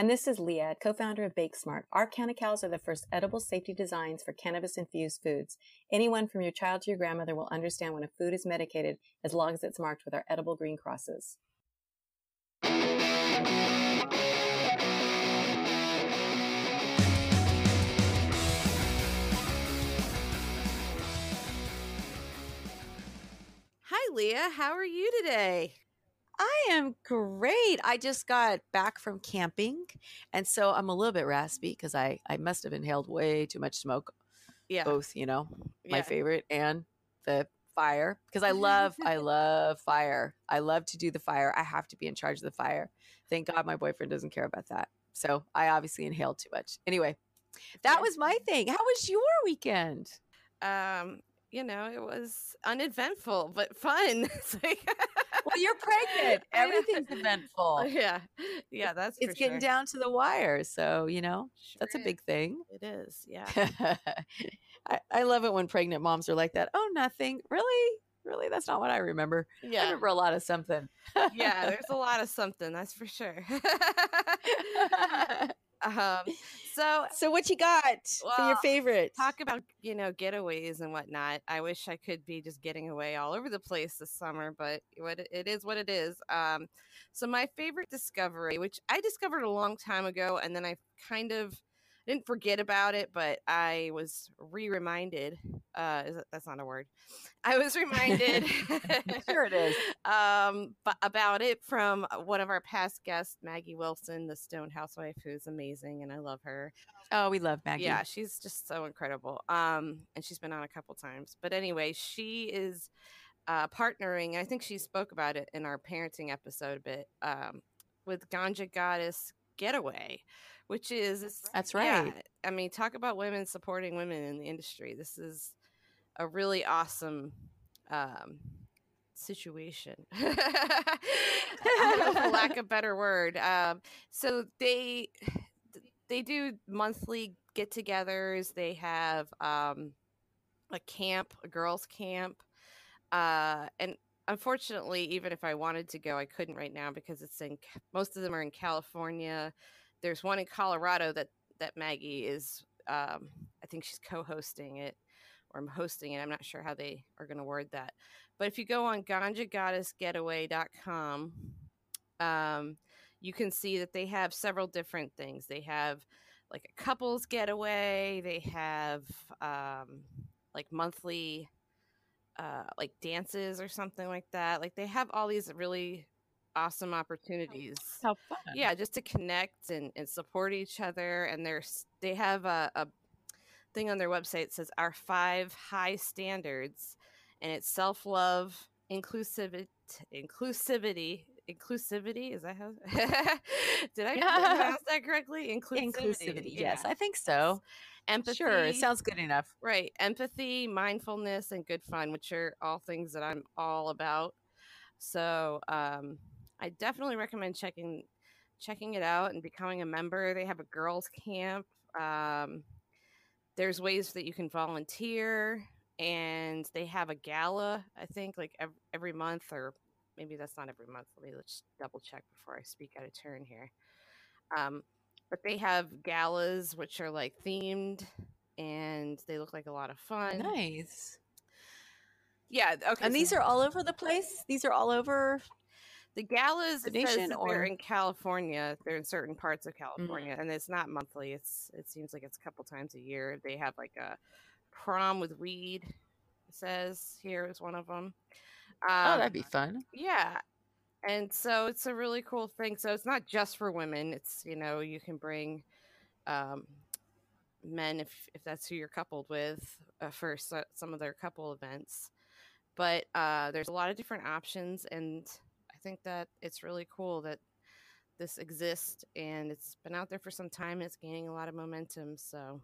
And this is Leah, co-founder of BakeSmart. Our Canna-Cows are the first edible safety designs for cannabis-infused foods. Anyone from your child to your grandmother will understand when a food is medicated as long as it's marked with our edible green crosses. Hi, Leah. How are you today? I am great. I just got back from camping, and so I'm a little bit raspy because I I must have inhaled way too much smoke. Yeah. Both, you know, my Yeah. favorite and the fire because I love I love fire. I love to do the fire. I have to be in charge of the fire. Thank God my boyfriend doesn't care about that. So I obviously inhaled too much. Anyway, that was my thing. How was your weekend? Um, you know, it was uneventful but fun. Like- Well, you're pregnant. Everything's eventful. yeah, yeah, that's It's getting sure. down to the wire. So, you know, that's a big thing. It is, yeah. I, I love it when pregnant moms are like that. Oh, nothing. Really? Really? That's not what I remember. yeah I remember a lot of something. yeah. There's a lot of something, that's for sure. Um, so so, what you got for your favorite? talk about you know getaways and whatnot. I wish I could be just getting away all over the place this summer, but what it is what it is. Um, so my favorite discovery, which I discovered a long time ago, and then I kind of didn't forget about it, but I was re-reminded. Uh, that, that's not a word. I was reminded. Sure it is. Um, but about it from one of our past guests, Maggie Wilson, the Stone housewife, who's amazing, and I love her. Oh, we love Maggie. Yeah, she's just so incredible. Um, and she's been on a couple times. But anyway, she is uh, partnering. I think she spoke about it in our parenting episode a bit um, with Ganja Goddess Getaway, which is That's right. yeah. I mean, talk about women supporting women in the industry. This is a really awesome um, situation, for lack of a better word. Um, so they they do monthly get-togethers. They have um, a camp, a girls' camp, uh, and unfortunately, even if I wanted to go, I couldn't right now because it's in most of them are in California. There's one in Colorado that that Maggie is. Um, I think she's co-hosting it or I'm hosting it. I'm not sure how they are going to word that. But if you go on ganjagoddessgetaway.com, um, you can see that they have several different things. They have like a couples getaway. They have um, like monthly uh, like dances or something like that. Like they have all these really awesome opportunities How fun. yeah just to connect and, and support each other and there's they have a, a thing on their website that says our five high standards and it's self-love inclusivity inclusivity inclusivity is that how did i Yeah. pronounce that correctly inclusivity, Inclusivity. Yes, yeah. I think so. empathy Sure. It sounds good enough. Right. Empathy, mindfulness, and good fun, which are all things that I'm all about. So um, I definitely recommend checking checking it out and becoming a member. They have a girls' camp. Um, there's ways that you can volunteer, and they have a gala. I think like every, every month, or maybe that's not every month. Let me just double check before I speak out of turn here. Um, but they have galas which are like themed and they look like a lot of fun. Nice. Yeah, okay. And these are all over the place. These are all over. The galas. It says or- they're in California. They're in certain parts of California, and it's not monthly. It's it seems like it's a couple times a year. They have like a prom with weed. It says here is one of them. oh, Um, that'd be fun. yeah, and so it's a really cool thing. So it's not just for women. It's you know you can bring um, men if if that's who you're coupled with uh, for so- some of their couple events. But uh, there's a lot of different options, and think that it's really cool that this exists and it's been out there for some time. It's gaining a lot of momentum. So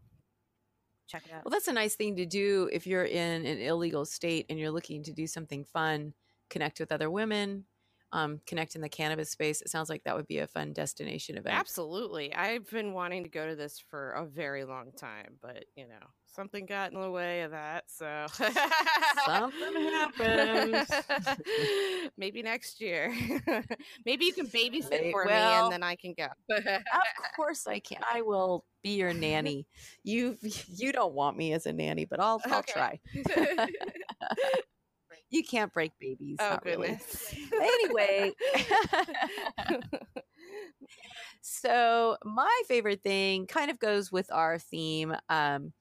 check it out. Well, that's a nice thing to do if you're in an illegal state and you're looking to do something fun, connect with other women, um, connect in the cannabis space. It sounds like that would be a fun destination event. Absolutely. I've been wanting to go to this for a very long time, but you know, something got in the way of that. So Something happened. Maybe next year. Maybe you can babysit for me and then I can go. of course I can. I will be your nanny. You you don't want me as a nanny, but I'll I'll Okay. try. You can't break babies. oh not really. Anyway, so my favorite thing kind of goes with our theme. Um,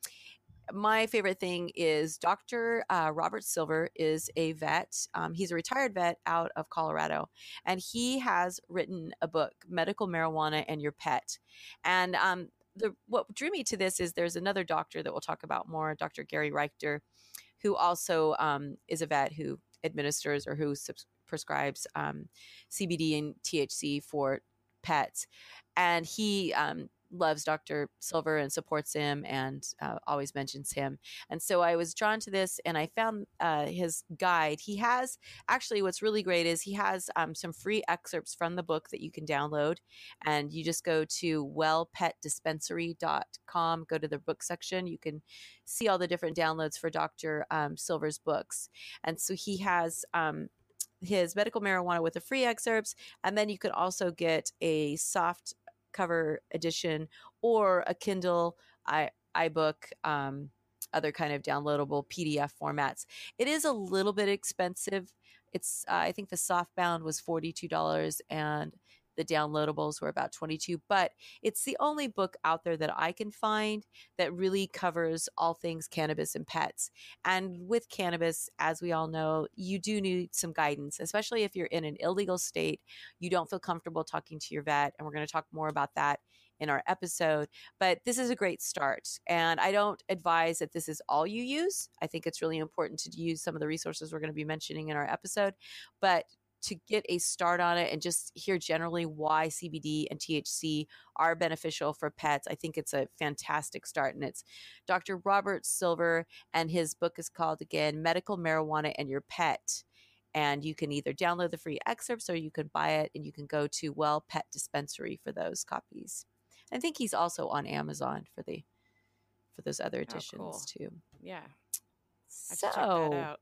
my favorite thing is Dr. Uh, Robert Silver is a vet. Um, he's a retired vet out of Colorado, and he has written a book, Medical Marijuana and Your Pet. And um, the what drew me to this is there's another doctor that we'll talk about more, Dr. Gary Richter, who also um, is a vet who administers or who subs- prescribes um, CBD and THC for pets. And he um, loves Dr. Silver and supports him and uh, always mentions him. And so I was drawn to this and I found uh, his guide. He has actually what's really great is he has um, some free excerpts from the book that you can download. And you just go to wellpetdispensary.com, go to the book section. You can see all the different downloads for Dr. Um, Silver's books. And so he has um, his medical marijuana with the free excerpts. And then you could also get a soft cover edition or a Kindle i iBook, um, other kind of downloadable PDF formats. It is a little bit expensive. It's uh, I think the softbound was forty two dollars and the downloadables were about 22 but it's the only book out there that i can find that really covers all things cannabis and pets and with cannabis as we all know you do need some guidance especially if you're in an illegal state you don't feel comfortable talking to your vet and we're going to talk more about that in our episode but this is a great start and i don't advise that this is all you use i think it's really important to use some of the resources we're going to be mentioning in our episode but to get a start on it and just hear generally why CBD and THC are beneficial for pets, I think it's a fantastic start. And it's Dr. Robert Silver, and his book is called again Medical Marijuana and Your Pet. And you can either download the free excerpts or you can buy it and you can go to Well Pet Dispensary for those copies. I think he's also on Amazon for the for those other editions cool. too. yeah. So to check that out.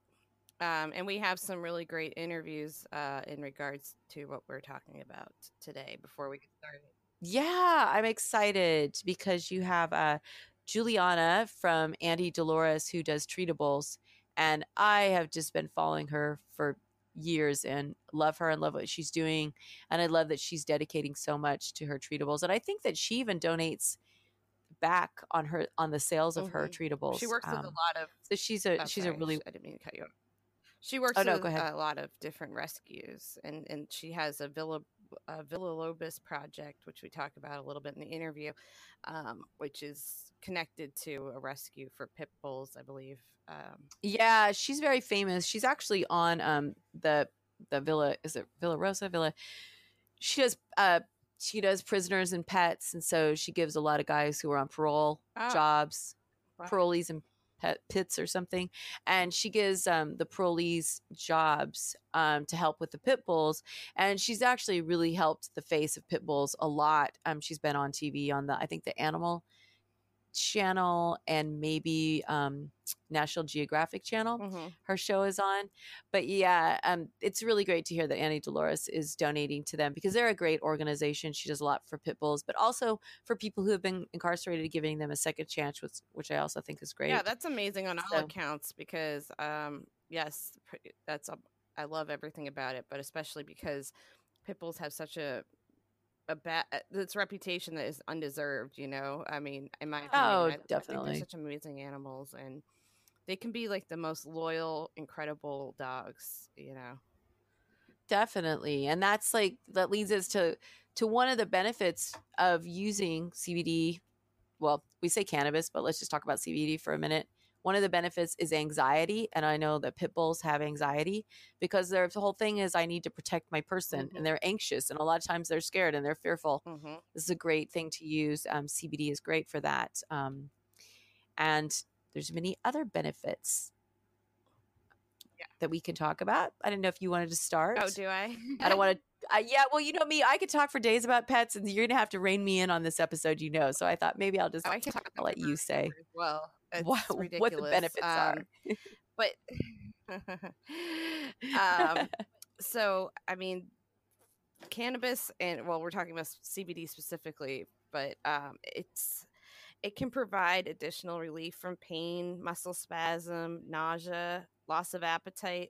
Um, and we have some really great interviews uh, in regards to what we're talking about today before we get started. Yeah, I'm excited because you have uh, Juliana from Auntie Dolores who does treatables, and I have just been following her for years and love her and love what she's doing, and I love that she's dedicating so much to her treatables, and I think that she even donates back on her on the sales of her Mhm. treatables. She works with a Um, lot of. so she's a oh, she's a really I didn't mean to cut you off. She works Oh, no, with a lot of different rescues, and and she has a Villa a Villalobos project, which we talk about a little bit in the interview, um, which is connected to a rescue for pit bulls, I believe. Um, Yeah, she's very famous. She's actually on um the the Villa is it Villa Rosa Villa. She does uh she does prisoners and pets, and so she gives a lot of guys who are on parole Ah, jobs, wow. parolees and pits or something, and she gives um the parolees jobs um to help with the pit bulls, and she's actually really helped the face of pit bulls a lot. Um, she's been on TV on the I think the Animal channel and maybe um National Geographic channel Mhm. her show is on. But yeah, um, it's really great to hear that Auntie Dolores is donating to them because they're a great organization. She does a lot for pit bulls, but also for people who have been incarcerated, giving them a second chance, which, which I also think is great. Yeah, that's amazing on all So- accounts because, um, yes, that's a, I love everything about it, but especially because pit bulls have such a a bad uh, its reputation that is undeserved. You know, I mean, in my opinion, Oh, I, definitely. they're such amazing animals, and they can be like the most loyal, incredible dogs. You know, Definitely. And that's like that leads us to to one of the benefits of using CBD. Well, we say cannabis, but let's just talk about CBD for a minute. One of the benefits is anxiety, and I know that pit bulls have anxiety because their whole thing is I need to protect my person, Mhm. and they're anxious, and a lot of times they're scared and they're fearful. mm-hmm. This is a great thing to use. Um, CBD is great for that, um, and there's many other benefits Yeah. that we can talk about. I didn't know if you wanted to start. oh, do I? I don't want to. Uh, yeah, well, you know me. I could talk for days about pets, and you're gonna have to rein me in on this episode. You know, so I thought maybe I'll just Oh, I can talk I'll let you say as Well, what, what the benefits are. Um, but um, so I mean, cannabis and well, we're talking about CBD specifically, but um, it's it can provide additional relief from pain, muscle spasm, nausea, loss of appetite,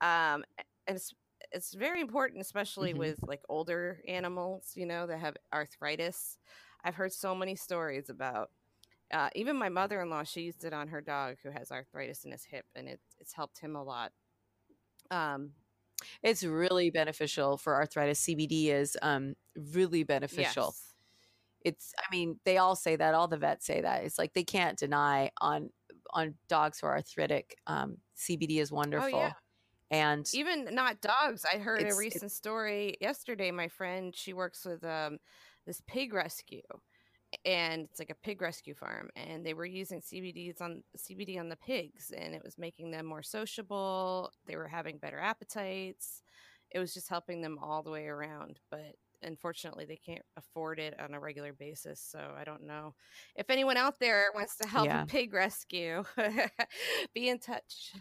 um, and it's it's very important, especially Mhm. with like older animals, you know, that have arthritis. I've heard so many stories about uh, even my mother-in-law she used it on her dog who has arthritis in his hip and it, it's helped him a lot um It's really beneficial for arthritis. CBD is um, really beneficial. yes. It's. I mean, they all say that. All the vets say that. It's like they can't deny on on dogs who are arthritic. Um, CBD is wonderful. And even not dogs i heard a recent story yesterday my friend she works with um this pig rescue and it's like a pig rescue farm and they were using cbds on cbd on the pigs and it was making them more sociable they were having better appetites it was just helping them all the way around but unfortunately they can't afford it on a regular basis so i don't know if anyone out there wants to help Yeah. a pig rescue be in touch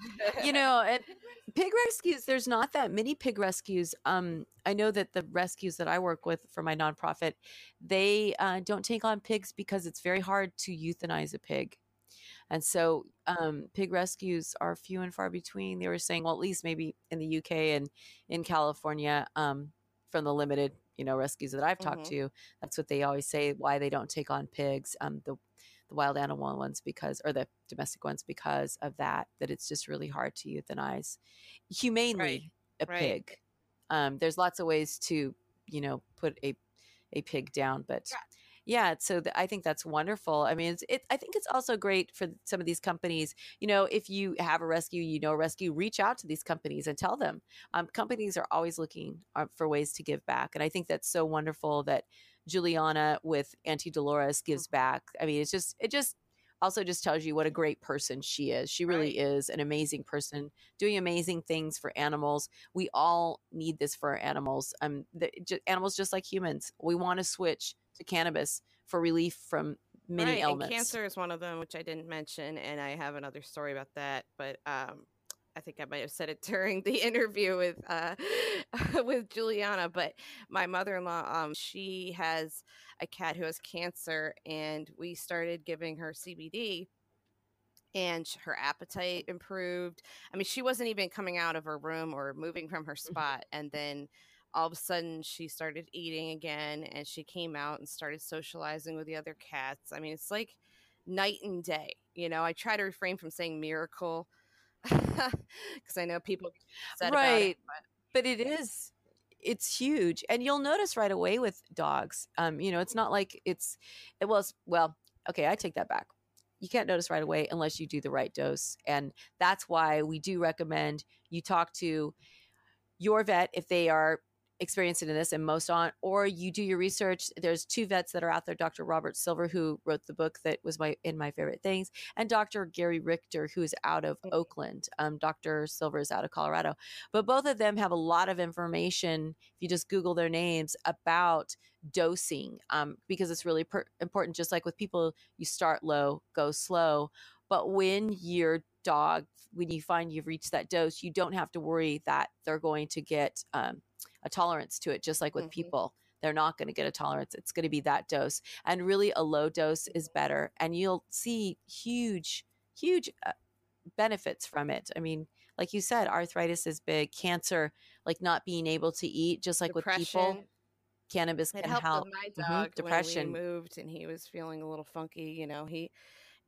you know, and pig rescues, there's not that many pig rescues. Um, I know that the rescues that I work with for my nonprofit, they uh, don't take on pigs because it's very hard to euthanize a pig. And so um, pig rescues are few and far between. They were saying, well, at least maybe in the UK and in California, um, from the limited, you know, rescues that I've talked Mhm. to, that's what they always say why they don't take on pigs. Um, the the wild animal ones because or the domestic ones because of that that it's just really hard to euthanize humanely a right. pig um, there's lots of ways to you know put a a pig down but yeah, so th- i think that's wonderful i mean it's, it, i think it's also great for some of these companies you know if you have a rescue you know a rescue reach out to these companies and tell them um, companies are always looking uh, for ways to give back and i think that's so wonderful that Juliana with Auntie Dolores gives back. I mean, it's just it just also just tells you what a great person she is. She really is an amazing person doing amazing things for animals. We all need this for our animals. Um, the, ju- animals just like humans. We want to switch to cannabis for relief from many right, ailments. And cancer is one of them, which I didn't mention, and I have another story about that. But um, I think I might have said it during the interview with uh, with Juliana. But my mother in law, um, she has a cat who has cancer, and we started giving her CBD. And her appetite improved. I mean, she wasn't even coming out of her room or moving from her spot. And then all of a sudden she started eating again and she came out and started socializing with the other cats. I mean, it's like night and day. You know, I try to refrain from saying miracle because I know people about it. right but it is it's huge and you'll notice right away with dogs um you know it's not like it's it was well okay i take that back you can't notice right away unless you do the right dose and that's why we do recommend you talk to your vet if they are experienced in this and most on or you do your research there's two vets that are out there dr robert silver who wrote the book that was my in my favorite things and dr gary richter who's out of oakland. Um, dr silver is out of colorado. But both of them have a lot of information if you just google their names about dosing um, because it's really per- important just like with people you start low go slow. But when your dog when you find you've reached that dose you don't have to worry that they're going to get um, a tolerance to it just like with Mhm. people they're not going to get a tolerance it's going to be that dose and really a low dose is better and you'll see huge huge uh, benefits from it i mean like you said arthritis is big cancer like not being able to eat just like with people cannabis It can helped help my Mhm, dog depression. when we moved and he was feeling a little funky. You know, he,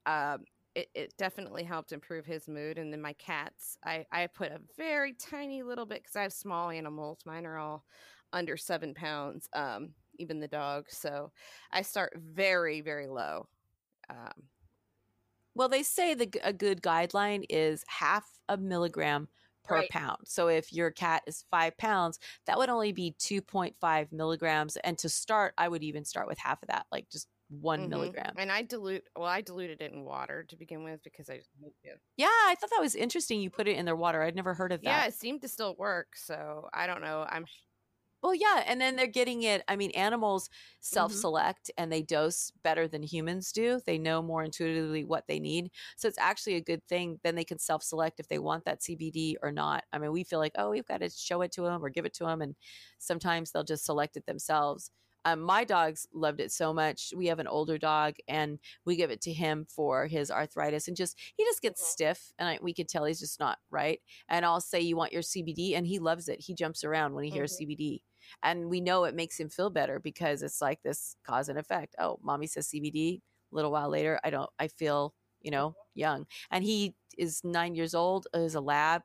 um, it, it definitely helped improve his mood. And then my cats, I, I put a very tiny little bit because I have small animals. Mine are all under seven pounds, um, even the dog. So I start very, very low. Um, Well, they say the a good guideline is half a milligram per Right. pound. So if your cat is five pounds, that would only be 2.5 milligrams. And to start, I would even start with half of that, like just one mhm. milligram. And I dilute, well, I diluted it in water to begin with because I just. Yeah, I thought that was interesting. You put it in their water. I'd never heard of that. Yeah, it seemed to still work. So I don't know. I'm Well, yeah, and then they're getting it. I mean, animals self-select and they dose better than humans do. They know more intuitively what they need. So it's actually a good thing. Then they can self-select if they want that CBD or not. I mean, we feel like, oh, we've got to show it to them or give it to them, and sometimes they'll just select it themselves. Um, my dogs loved it so much. We have an older dog, and we give it to him for his arthritis, and just he just gets Mhm. stiff, and I, we can tell he's just not right. And I'll say, "You want your CBD?" and he loves it. He jumps around when he hears Mhm. CBD and we know it makes him feel better because it's like this cause and effect oh mommy says cbd a little while later i don't i feel you know young and he is nine years old is a lab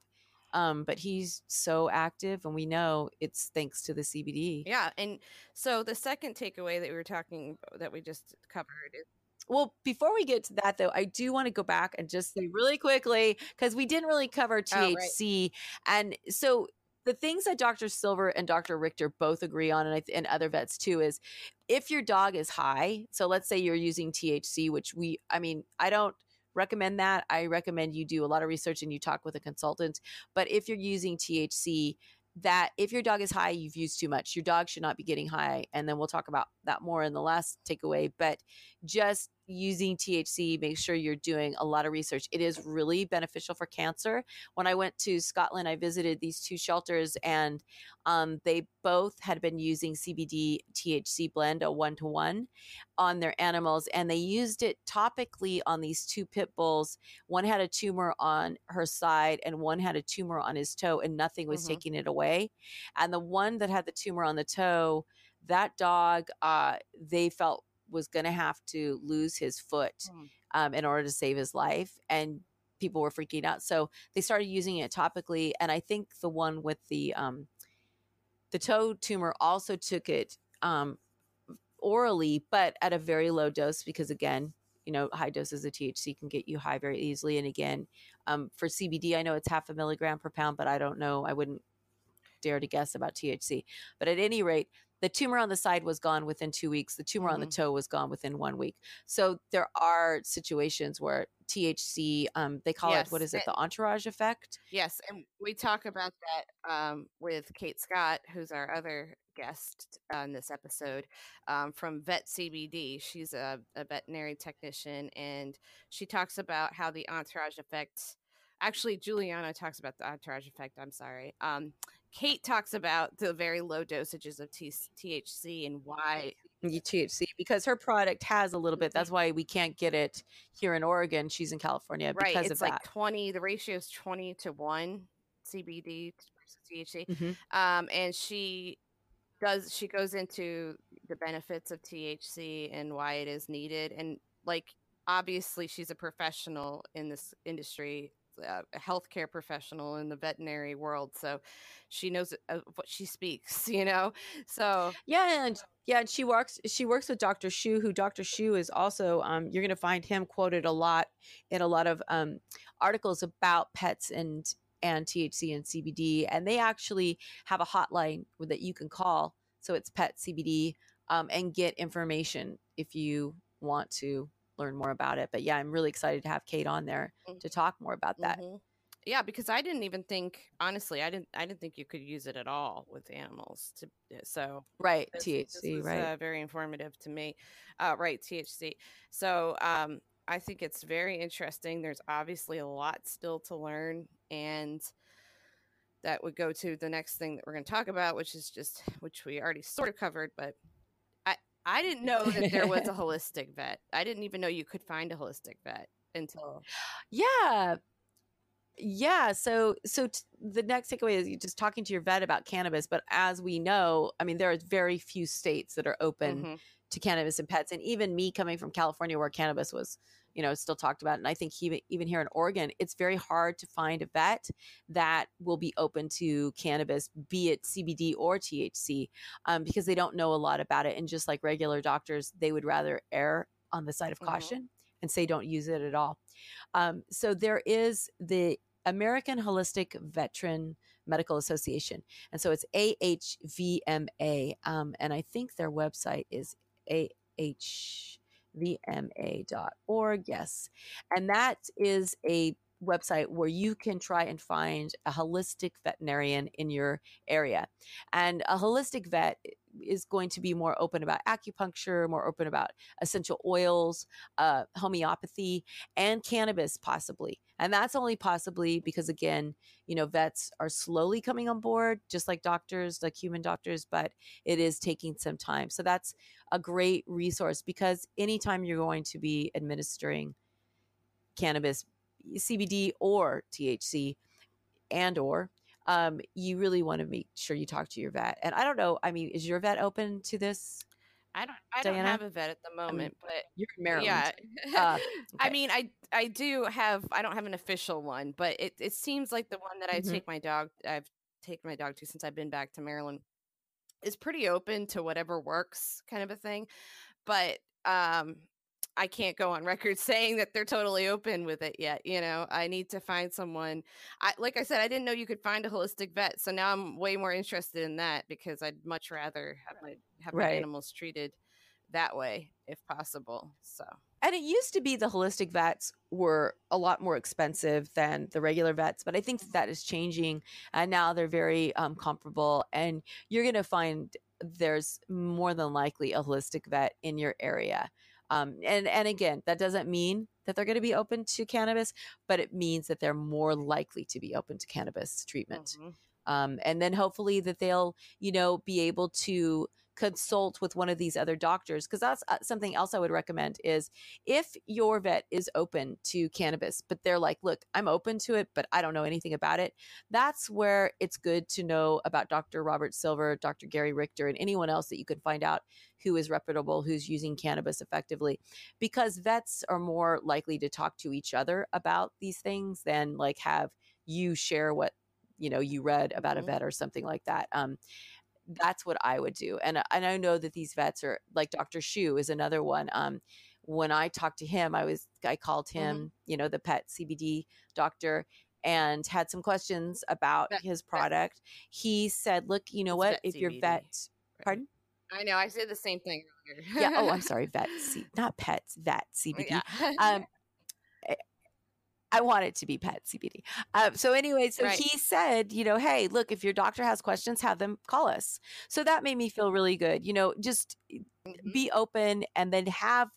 um, but he's so active and we know it's thanks to the cbd Yeah, and so the second takeaway that we were talking that we just covered is well before we get to that though i do want to go back and just say really quickly because we didn't really cover Oh, right. thc and so the things that dr silver and dr richter both agree on and, I, and other vets too is if your dog is high so let's say you're using thc which we i mean i don't recommend that. I recommend you do a lot of research and you talk with a consultant but if you're using thc that if your dog is high you've used too much. Your dog should not be getting high and then we'll talk about that more in the last takeaway but just using THC, make sure you're doing a lot of research. It is really beneficial for cancer. When I went to Scotland, I visited these two shelters and um, they both had been using CBD THC blend, a one to one, on their animals. And they used it topically on these two pit bulls. One had a tumor on her side and one had a tumor on his toe, and nothing was Mhm. taking it away. And the one that had the tumor on the toe, that dog, uh, they felt was going to have to lose his foot Mm. um, in order to save his life. And people were freaking out. So they started using it topically. And I think the one with the, um, the toe tumor also took it um, orally, but at a very low dose because, again, you know, high doses of THC can get you high very easily. And again, um, for CBD, I know it's half a milligram per pound, but I don't know. I wouldn't dare to guess about THC. But at any rate, the tumor on the side was gone within two weeks. The tumor on the Mhm. toe was gone within one week. So there are situations where THC, um, they call it, what is Yes, it, the entourage effect? Yes, and we talk about that um, with Kate Scott, who's our other guest on this episode um, from Vet CBD. She's a, a veterinary technician, and she talks about how the entourage effect. Actually, Juliana talks about the entourage effect. I'm sorry. Um, Kate talks about the very low dosages of T- THC and why. THC because her product has a little bit. That's why we can't get it here in Oregon. She's in California Right, because it's of like that. 20. The ratio is 20 to one CBD versus THC. Mhm. um, and she does she goes into the benefits of THC and why it is needed and like obviously she's a professional in this industry a healthcare professional in the veterinary world so she knows what she speaks you know so Yeah, and yeah, and she works. She works with Dr. Shu, who Dr. Shu is also. Um, you're going to find him quoted a lot in a lot of um, articles about pets and and THC and CBD, and they actually have a hotline that you can call. So it's Pet CBD, um, and get information if you want to learn more about it. But yeah, I'm really excited to have Kate on there to talk more about that. mhm. yeah because i didn't even think honestly i didn't i didn't think you could use it at all with animals to so Right, this, THC, this was, right? uh, very informative to me. Uh, right, THC. So um, I think it's very interesting. There's obviously a lot still to learn, and that would go to the next thing that we're going to talk about, which is just which we already sort of covered, but. I, didn't know that there was a holistic vet. I didn't even know you could find a holistic vet until Yeah. Yeah. So, so t- the next takeaway is just talking to your vet about cannabis. But as we know, I mean, there are very few states that are open Mhm. To cannabis and pets. And even me coming from California, where cannabis was, you know, still talked about, and I think even even here in Oregon, it's very hard to find a vet that will be open to cannabis, be it CBD or THC, um, because they don't know a lot about it. And just like regular doctors, they would rather err on the side of Mhm. caution and say don't use it at all. Um, so there is the American Holistic Veteran Medical Association. And so it's AHVMA. Um, and I think their website is ahvma.org. Yes. And that is a website where you can try and find a holistic veterinarian in your area. And a holistic vet is going to be more open about acupuncture, more open about essential oils, uh, homeopathy, and cannabis, possibly. And that's only possibly because, again, you know, vets are slowly coming on board, just like doctors, like human doctors, but it is taking some time. So that's a great resource because anytime you're going to be administering cannabis, CBD or THC, and or um, you really want to make sure you talk to your vet. And I don't know, I mean, is your vet open to this? I don't. I don't Diana? have a vet at the moment, but You're in Maryland. yeah. Uh, I mean, I I do have. I don't have an official one, but it it seems like the one that I Mhm. take my dog. I've taken my dog to since I've been back to Maryland is pretty open to whatever works, kind of a thing. But um, I can't go on record saying that they're totally open with it yet. You know, I need to find someone. I like I said, I didn't know you could find a holistic vet, so now I'm way more interested in that because I'd much rather have my have my animals treated that way if possible. So. And it used to be the holistic vets were a lot more expensive than the regular vets, but I think that, that is changing. And now they're very um, comparable. And you're going to find there's more than likely a holistic vet in your area. Um, and and again, that doesn't mean that they're going to be open to cannabis, but it means that they're more likely to be open to cannabis treatment. Mhm. um, and then hopefully that they'll you know be able to consult with one of these other doctors because that's uh, something else i would recommend is if your vet is open to cannabis but they're like look i'm open to it but i don't know anything about it that's where it's good to know about dr robert silver dr gary richter and anyone else that you can find out who is reputable who's using cannabis effectively because vets are more likely to talk to each other about these things than like have you share what you know you read about a vet or something like that um that's what i would do and and i know that these vets are like dr shu is another one um when i talked to him i was i called him you know the pet cbd doctor and had some questions about Vet- his vet. product he said look you know It's what vet if your vet right? pardon I know. I said the same thing earlier. yeah oh i'm sorry vet C, not pets vet cbd Yeah. um I want it to be pet CBD. Um, so anyway, so Right. he said, you know, hey, look, if your doctor has questions, have them call us. So that made me feel really good. You know, just Mhm. be open and then have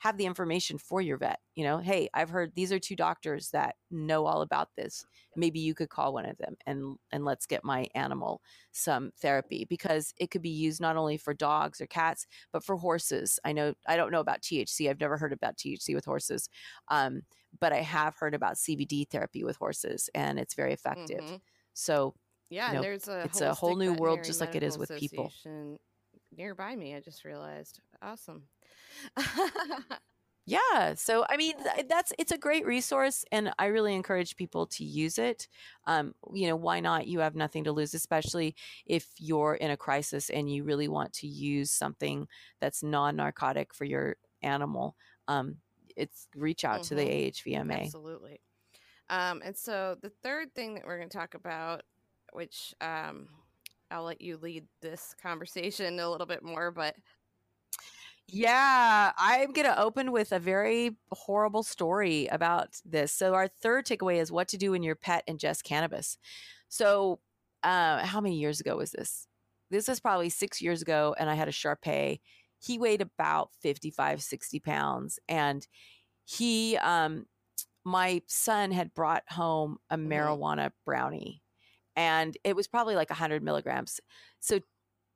have the information for your vet. You know, hey, I've heard these are two doctors that know all about this. Maybe you could call one of them and and let's get my animal some therapy because it could be used not only for dogs or cats but for horses. I know I don't know about THC. I've never heard about THC with horses. Um, but I have heard about CBD therapy with horses and it's very effective. Mhm. So Yeah, know, there's a it's a whole new world just like it is with people. nearby me. I just realized. Awesome. Yeah. So, I mean, that's it's a great resource, and I really encourage people to use it. Um, you know, why not? You have nothing to lose, especially if you're in a crisis and you really want to use something that's non-narcotic for your animal. Um, it's reach out to the. AHVMA. Absolutely. Um, and so the third thing that we're going to talk about, which um, I'll let you lead this conversation a little bit more, but Yeah, I'm going to open with a very horrible story about this. So, our third takeaway is what to do when your pet ingests cannabis. So, uh, how many years ago was this? This was probably six years ago, and I had a Shar Pei. He weighed about 55, 60 pounds. And he, um, my son had brought home a marijuana brownie, and it was probably like 100 milligrams. So,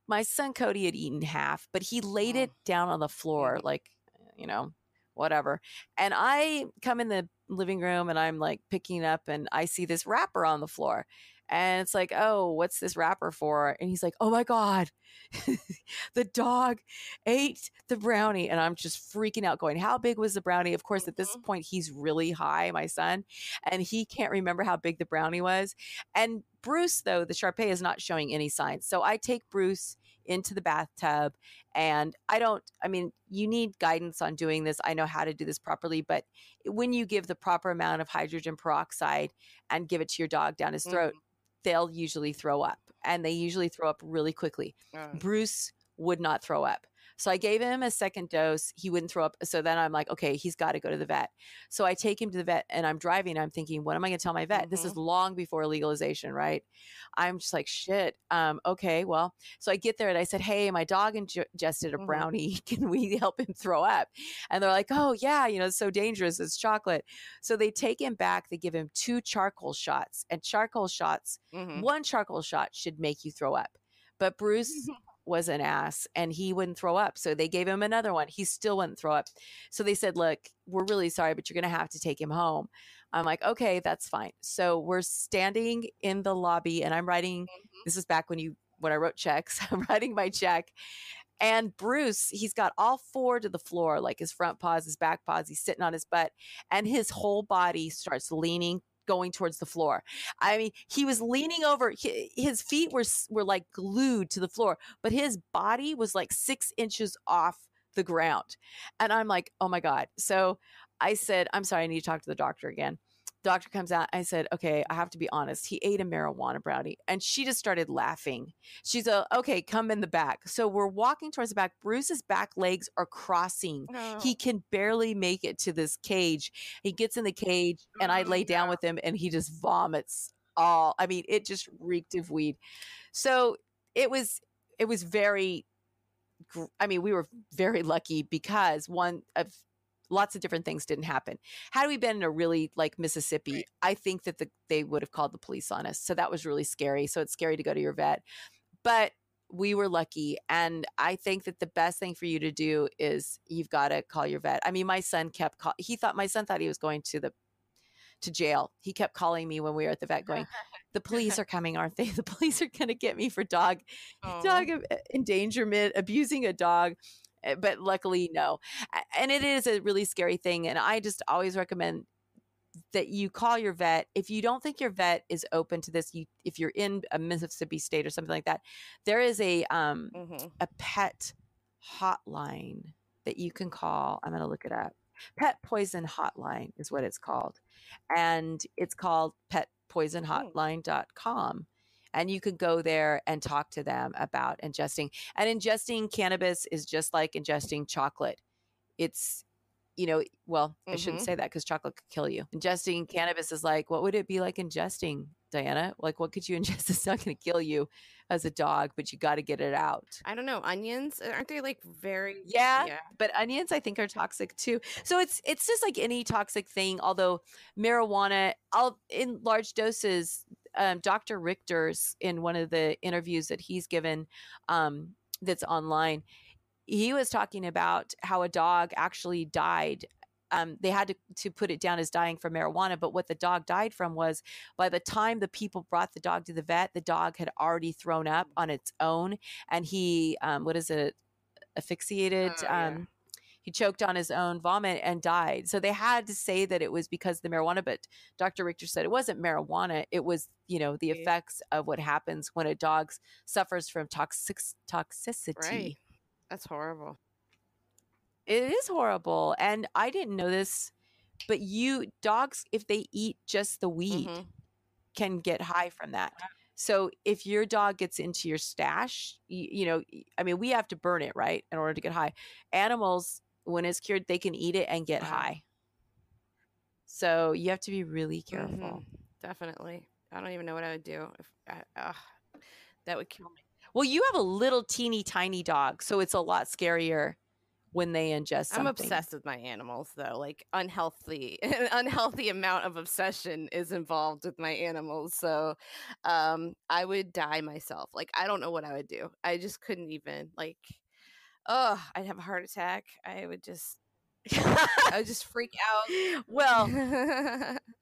my son Cody had eaten half, but he laid Mm. it down on the floor, like, you know, whatever. And I come in the living room and I'm like picking up and I see this wrapper on the floor. And it's like, oh, what's this wrapper for? And he's like, oh my God, the dog ate the brownie. And I'm just freaking out, going, how big was the brownie? Of course, at this Mhm. point, he's really high, my son, and he can't remember how big the brownie was. And Bruce, though, the Shar Pei is not showing any signs. So I take Bruce into the bathtub and I don't, I mean, you need guidance on doing this. I know how to do this properly, but when you give the proper amount of hydrogen peroxide and give it to your dog down his throat, they'll usually throw up and they usually throw up really quickly. Oh, Bruce would not throw up. So I gave him a second dose. He wouldn't throw up. So then I'm like, okay, he's got to go to the vet. So I take him to the vet and I'm driving. I'm thinking, what am I going to tell my vet? This is long before legalization, right? I'm just like, shit. Um, okay, well, so I get there and I said, hey, my dog ingested a Mhm. brownie. Can we help him throw up? And they're like, oh, yeah, you know, it's so dangerous. It's chocolate. So they take him back. They give him two charcoal shots. And charcoal shots mhm. one charcoal shot should make you throw up. But Bruce was an ass and he wouldn't throw up. So they gave him another one. He still wouldn't throw up. So they said, Look, we're really sorry, but you're going to have to take him home. I'm like, Okay, that's fine. So we're standing in the lobby and I'm writing, mm-hmm. this is back when you, when I wrote checks, I'm writing my check. And Bruce, he's got all four to the floor, like his front paws, his back paws. He's sitting on his butt, and his whole body starts leaning, going towards the floor. I mean, he was leaning over. hi- His feet were were like glued to the floor, but his body was like six inches off the ground. And I'm like, oh my god. So I said, I'm sorry, I need to talk to the doctor again. Doctor comes out. I said, okay, I have to be honest. He ate a marijuana brownie, and she just started laughing. She's a okay, come in the back. So we're walking towards the back. Bruce's back legs are crossing. No. He can barely make it to this cage. He gets in the cage, and I Mm, lay down with him, and he just vomits all. I mean, it just reeked of weed. So it was, it was very. I mean, we were very lucky because one of lots of different things didn't happen. Had we been in a really like Mississippi, I think that the, they would have called the police on us. So that was really scary. So it's scary to go to your vet, but we were lucky. And I think that the best thing for you to do is you've got to call your vet. I mean, my son kept call- he thought my son thought he was going to the to jail. He kept calling me when we were at the vet going, "The police are coming, aren't they? The police are going to get me for dog Oh. dog uh, endangerment, abusing a dog. Uh, But luckily, no. And it is a really scary thing. And I just always recommend that you call your vet if you don't think your vet is open to this. You, if you're in a Mississippi state or something like that, there is a um, Mhm. a pet hotline that you can call. I'm going to look it up. Pet Poison Hotline is what it's called. And it's called pet poison petpoisonhotline.com. And you could go there and talk to them about ingesting. And ingesting cannabis is just like ingesting chocolate. It's, you know, well, I shouldn't Mhm. say that because chocolate could kill you. Ingesting cannabis is like, what would it be like ingesting, Diana? Like, what could you ingest It's not going to kill you as a dog, but you got to get it out? I don't know. Onions aren't they like very? Yeah, Yeah. but onions I think are toxic too. So it's it's just like any toxic thing. Although marijuana, all in large doses, um, Dr. Richter's in one of the interviews that he's given, um, that's online, he was talking about how a dog actually died. Um, they had to, to put it down as dying from marijuana, but what the dog died from was by the time the people brought the dog to the vet, the dog had already thrown up on its own, and he, um, what is it, asphyxiated. Oh, yeah. He choked on his own vomit and died. So they had to say that it was because of the marijuana, but Dr. Richter said it wasn't marijuana. It was, you know, the effects of what happens when a dog suffers from toxic toxicity. Right. That's horrible. It is horrible. And I didn't know this, but you dogs, if they eat just the weed, Mhm. can get high from that. So if your dog gets into your stash, you, you know, I mean, we have to burn it, right, in order to get high. Animals, when it's cured, they can eat it and get high. So you have to be really careful. Mhm. Definitely. I don't even know what I would do if I, ugh, that would kill me. Well, you have a little teeny tiny dog, so it's a lot scarier when they ingest something. I'm obsessed with my animals though. Like unhealthy an unhealthy amount of obsession is involved with my animals. So um I would die myself. Like I don't know what I would do. I just couldn't even like oh, I'd have a heart attack. I would just I would just freak out. Well,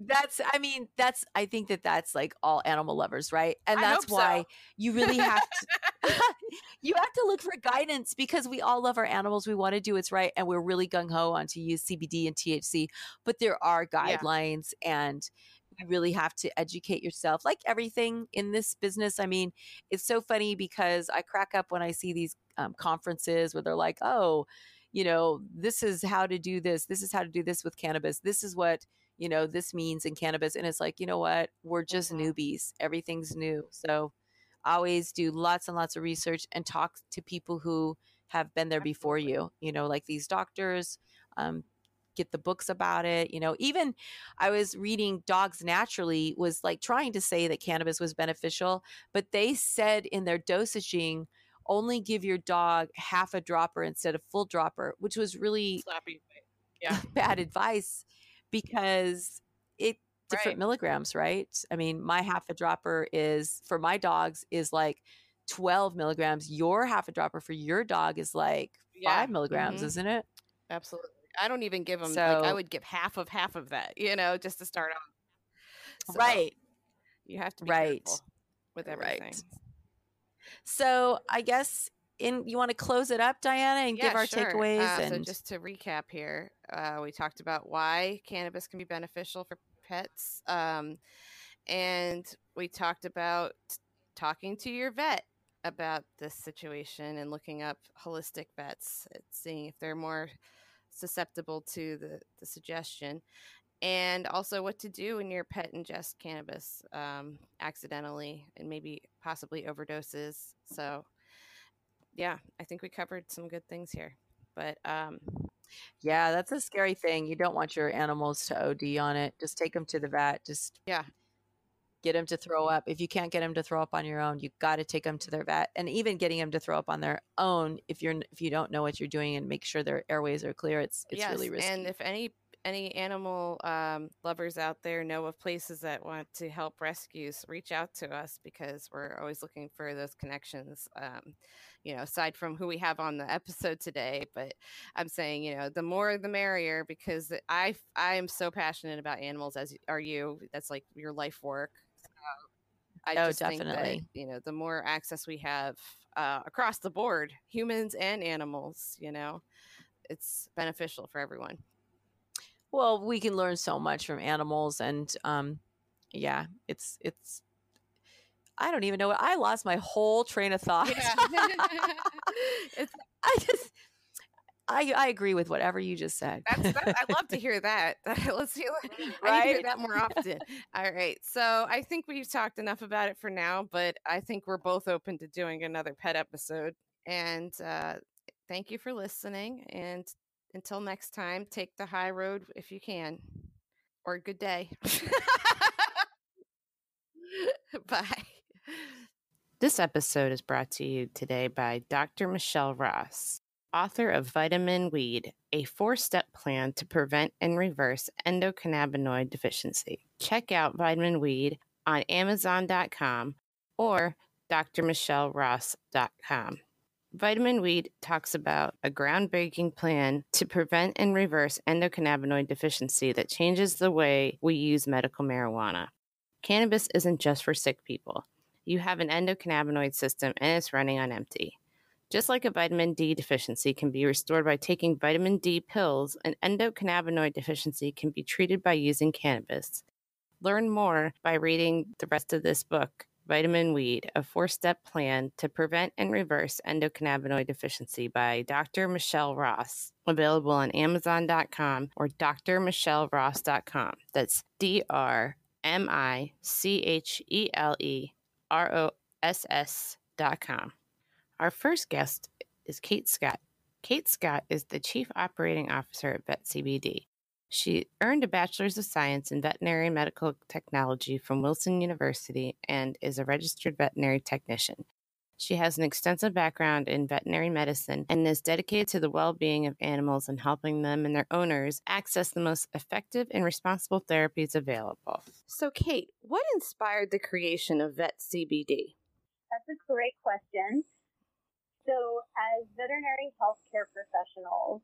that's i mean that's i think that that's like all animal lovers right and that's why so. you really have to you have to look for guidance because we all love our animals we want to do what's right and we're really gung-ho on to use cbd and thc but there are guidelines yeah. and you really have to educate yourself like everything in this business i mean it's so funny because i crack up when i see these um, conferences where they're like oh you know this is how to do this this is how to do this with cannabis this is what you know, this means in cannabis. And it's like, you know what? We're just mm-hmm. newbies. Everything's new. So always do lots and lots of research and talk to people who have been there before you, you know, like these doctors, um, get the books about it. You know, even I was reading Dogs Naturally was like trying to say that cannabis was beneficial, but they said in their dosaging, only give your dog half a dropper instead of full dropper, which was really Slappy. Yeah. bad advice because it different right. milligrams, right? I mean, my half a dropper is for my dogs is like 12 milligrams. Your half a dropper for your dog is like yeah. five milligrams, mm-hmm. isn't it? Absolutely. I don't even give them, so, like, I would give half of half of that, you know, just to start off. So right. You have to be right. with everything. Right. So I guess in you want to close it up diana and yeah, give our sure. takeaways uh, and so just to recap here uh, we talked about why cannabis can be beneficial for pets um, and we talked about talking to your vet about this situation and looking up holistic vets seeing if they're more susceptible to the, the suggestion and also what to do when your pet ingests cannabis um, accidentally and maybe possibly overdoses so yeah, I think we covered some good things here. But um, yeah, that's a scary thing. You don't want your animals to OD on it. Just take them to the vet. Just yeah, get them to throw up. If you can't get them to throw up on your own, you got to take them to their vet. And even getting them to throw up on their own, if you're if you don't know what you're doing and make sure their airways are clear, it's it's yes, really risky. And if any any animal um, lovers out there know of places that want to help rescues, reach out to us because we're always looking for those connections. Um, you know, aside from who we have on the episode today, but I'm saying, you know, the more the merrier because I I am so passionate about animals as are you. That's like your life work. I oh, just definitely. think that, you know, the more access we have uh, across the board, humans and animals, you know, it's beneficial for everyone. Well, we can learn so much from animals, and um, yeah, it's it's. I don't even know. what I lost my whole train of thought. Yeah. it's, I just. I, I agree with whatever you just said. That's, that, I love to hear that. Let's hear, right? I hear that more often. All right. So I think we've talked enough about it for now, but I think we're both open to doing another pet episode. And uh, thank you for listening. And until next time, take the high road if you can. Or good day. Bye. This episode is brought to you today by Dr. Michelle Ross, author of Vitamin Weed, a four step plan to prevent and reverse endocannabinoid deficiency. Check out Vitamin Weed on Amazon.com or drmichelleross.com. Vitamin Weed talks about a groundbreaking plan to prevent and reverse endocannabinoid deficiency that changes the way we use medical marijuana. Cannabis isn't just for sick people. You have an endocannabinoid system and it's running on empty. Just like a vitamin D deficiency can be restored by taking vitamin D pills, an endocannabinoid deficiency can be treated by using cannabis. Learn more by reading the rest of this book Vitamin Weed, a four step plan to prevent and reverse endocannabinoid deficiency by Dr. Michelle Ross. Available on Amazon.com or drmichelleross.com. That's D R M I C H E L E R O S S.com. Our first guest is Kate Scott. Kate Scott is the Chief Operating Officer at Vet CBD. She earned a Bachelor's of Science in Veterinary Medical Technology from Wilson University and is a registered veterinary technician. She has an extensive background in veterinary medicine and is dedicated to the well being of animals and helping them and their owners access the most effective and responsible therapies available. So, Kate, what inspired the creation of Vet CBD? That's a great question. So, as veterinary healthcare professionals,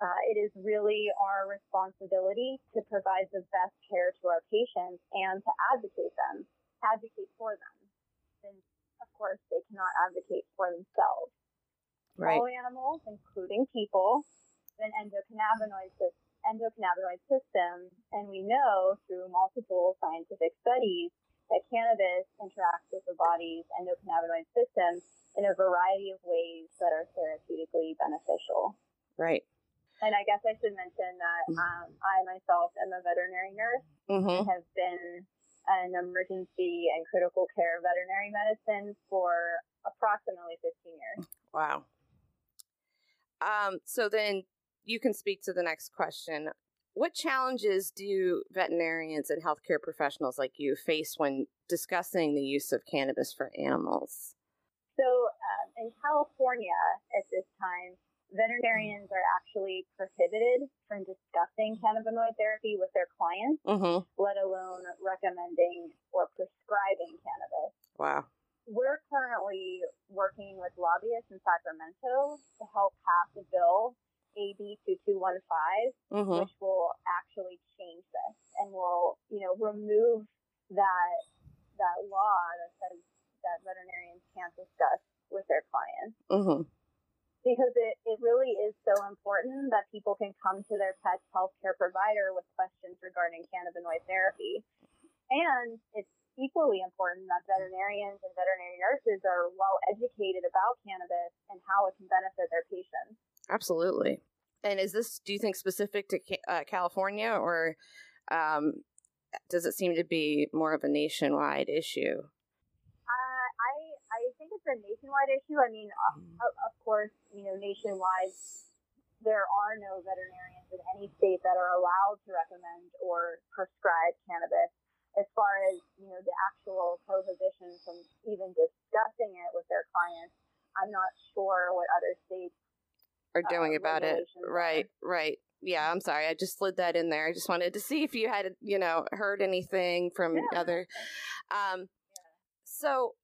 Uh, it is really our responsibility to provide the best care to our patients and to advocate them, advocate for them. Since, of course, they cannot advocate for themselves. Right. All animals, including people, have an endocannabinoid, endocannabinoid system, and we know through multiple scientific studies that cannabis interacts with the body's endocannabinoid system in a variety of ways that are therapeutically beneficial. Right. And I guess I should mention that Mm-hmm. um, I myself am a veterinary nurse Mm-hmm. and have been an emergency and critical care veterinary medicine for approximately 15 years. Wow. Um, so then you can speak to the next question. What challenges do veterinarians and healthcare professionals like you face when discussing the use of cannabis for animals? So um, in California at this time, veterinarians are actually prohibited from discussing cannabinoid therapy with their clients, Mm-hmm. let alone recommending or prescribing cannabis. Wow. We're currently working with lobbyists in Sacramento to help pass a bill, AB 2215, Mm-hmm. which will actually change this and will, you know, remove that that law that says that veterinarians can't discuss with their clients. Mm-hmm. Because it, it really is so important that people can come to their pet's healthcare provider with questions regarding cannabinoid therapy. And it's equally important that veterinarians and veterinary nurses are well educated about cannabis and how it can benefit their patients. Absolutely. And is this, do you think, specific to uh, California or um, does it seem to be more of a nationwide issue? Uh, I I think it's a nationwide issue. I mean, uh, of, of course, you know, nationwide, there are no veterinarians in any state that are allowed to recommend or prescribe cannabis. As far as you know, the actual prohibition from even discussing it with their clients, I'm not sure what other states Are doing uh, about it? Right, right. Yeah, I'm sorry. I just slid that in there. I just wanted to see if you had, you know, heard anything from Yeah. other. Um, so,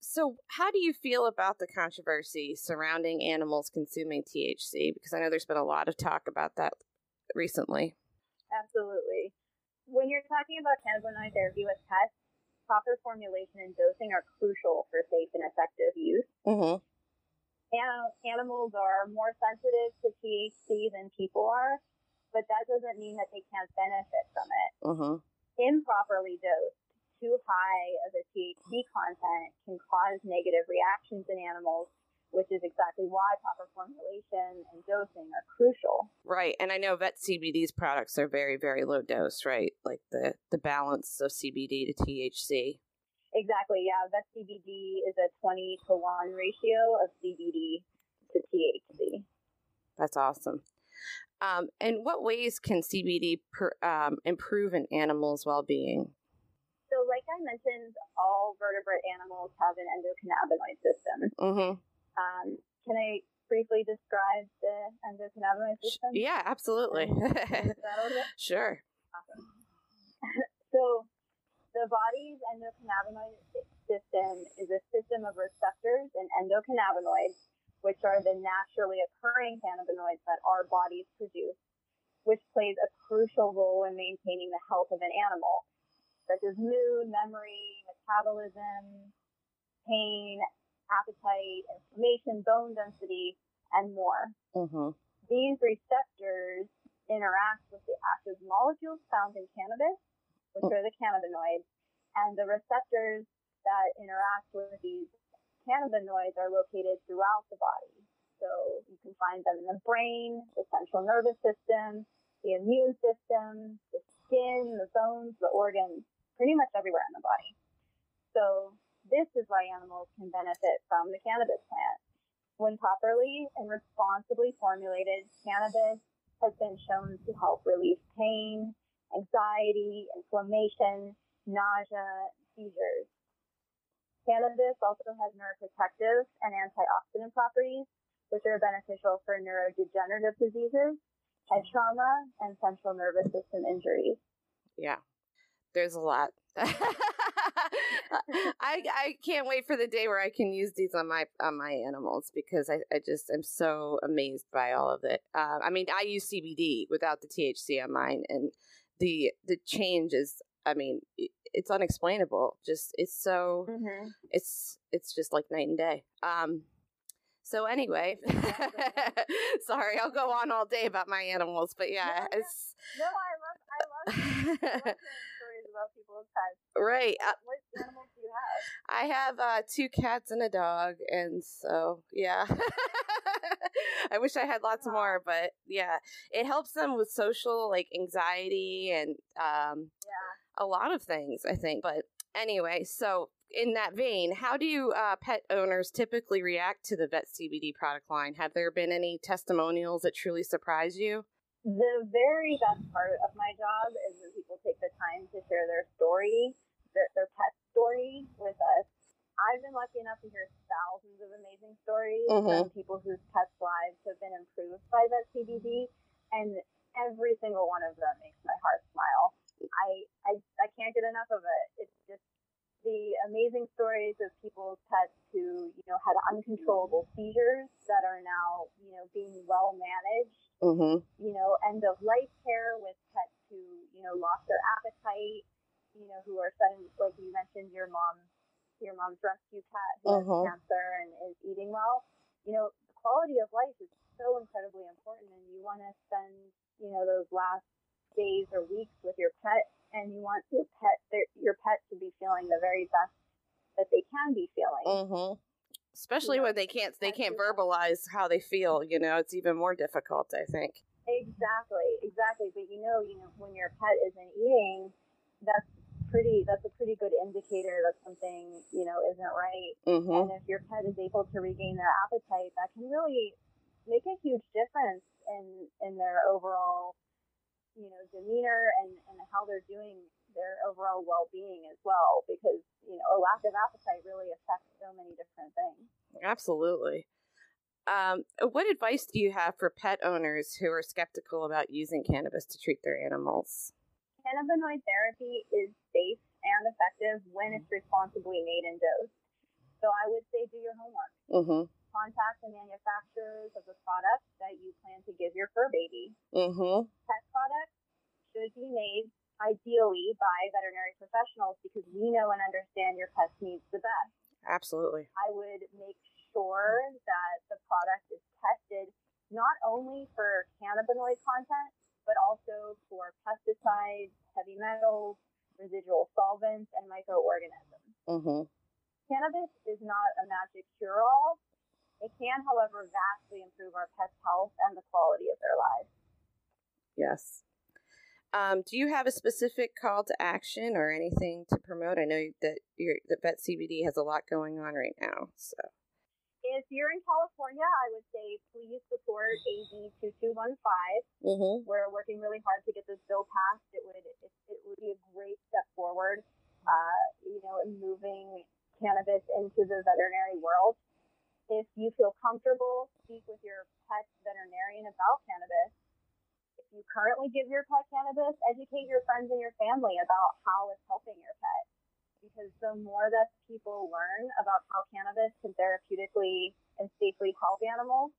so how do you feel about the controversy surrounding animals consuming THC? Because I know there's been a lot of talk about that recently. Absolutely. When you're talking about cannabinoid therapy with pets, proper formulation and dosing are crucial for safe and effective use. Mm-hmm. An- animals are more sensitive to THC than people are, but that doesn't mean that they can't benefit from it. Mm-hmm. Improperly dosed, too high of a THC content can cause negative reactions in animals, which is exactly why proper formulation and dosing are crucial. Right, and I know Vet CBD's products are very, very low dose, right? Like the the balance of CBD to THC. Exactly, yeah. Vet CBD is a 20 to 1 ratio of CBD to THC. That's awesome. Um, and what ways can CBD per, um, improve an animal's well-being? So, like I mentioned, all vertebrate animals have an endocannabinoid system. Mm-hmm. Um, can I briefly describe the endocannabinoid system? Yeah, absolutely. Is that okay? sure. Awesome. so, the body's endocannabinoid system is a system of receptors and endocannabinoids, which are the naturally occurring cannabinoids that our bodies produce, which plays a crucial role in maintaining the health of an animal, such as mood, memory, metabolism, pain, appetite, inflammation, bone density, and more. Mm-hmm. These receptors interact with the active molecules found in cannabis, which oh. are the cannabinoids, and the receptors that interact with these cannabinoids are located throughout the body. So you can find them in the brain, the central nervous system, the immune system, the skin, the bones, the organs, pretty much everywhere in the body. So this is why animals can benefit from the cannabis plant. When properly and responsibly formulated, cannabis has been shown to help relieve pain, anxiety, inflammation, nausea, seizures. Cannabis also has neuroprotective and antioxidant properties, which are beneficial for neurodegenerative diseases, head trauma, and central nervous system injuries. Yeah. There's a lot. I I can't wait for the day where I can use these on my on my animals because I, I just am so amazed by all of it. Uh, I mean, I use CBD without the THC on mine, and the the change is, I mean, it's unexplainable. Just it's so mm-hmm. it's it's just like night and day. Um, so anyway, sorry, I'll go on all day about my animals, but yeah, no, it's no, I love I love, I love about people's pets. Right. Uh, what animals do you have? I have uh, two cats and a dog, and so yeah. I wish I had lots more, but yeah, it helps them with social like anxiety and um, yeah, a lot of things. I think, but anyway, so in that vein, how do you uh, pet owners typically react to the vet CBD product line? Have there been any testimonials that truly surprise you? The very best part of my job is take the time to share their story, their, their pet story with us. I've been lucky enough to hear thousands of amazing stories mm-hmm. from people whose pets' lives have been improved by vet CBD, and every single one of them makes my heart smile. I, I, I can't get enough of it. It's just the amazing stories of people's pets who, you know, had uncontrollable seizures that are now, you know, being well managed. Mm-hmm. You know, end of life care with pets who, you know, lost their appetite. You know, who are sudden, like you mentioned, your mom, your mom's rescue cat who mm-hmm. has cancer and is eating well. You know, the quality of life is so incredibly important, and you want to spend, you know, those last days or weeks with your pet and you want your pet your pet to be feeling the very best that they can be feeling. Mm-hmm. Especially when they can't they can't verbalize how they feel. You know, it's even more difficult. I think. Exactly, exactly. But you know, you know, when your pet isn't eating, that's pretty. That's a pretty good indicator that something you know isn't right. Mm-hmm. And if your pet is able to regain their appetite, that can really make a huge difference in in their overall you know, demeanor and, and how they're doing their overall well being as well, because, you know, a lack of appetite really affects so many different things. Absolutely. Um, what advice do you have for pet owners who are skeptical about using cannabis to treat their animals? Cannabinoid therapy is safe and effective when it's responsibly made and dosed. So I would say do your homework. Mm-hmm contact the manufacturers of the products that you plan to give your fur baby. Mm-hmm. Pet products should be made ideally by veterinary professionals because we know and understand your pet's needs the best. Absolutely. I would make sure that the product is tested not only for cannabinoid content, but also for pesticides, heavy metals, residual solvents, and microorganisms. Mm-hmm. Cannabis is not a magic cure all, it can, however, vastly improve our pets' health and the quality of their lives. Yes. Um, do you have a specific call to action or anything to promote? I know that your that Vet CBD has a lot going on right now. So, if you're in California, I would say please support AB two two one five. Mm-hmm. We're working really hard to get this bill passed. It would it, it would be a great step forward. Uh, you know, in moving cannabis into the veterinary world. If you feel comfortable, speak with your pet veterinarian about cannabis. If you currently give your pet cannabis, educate your friends and your family about how it's helping your pet. Because the more that people learn about how cannabis can therapeutically and safely help animals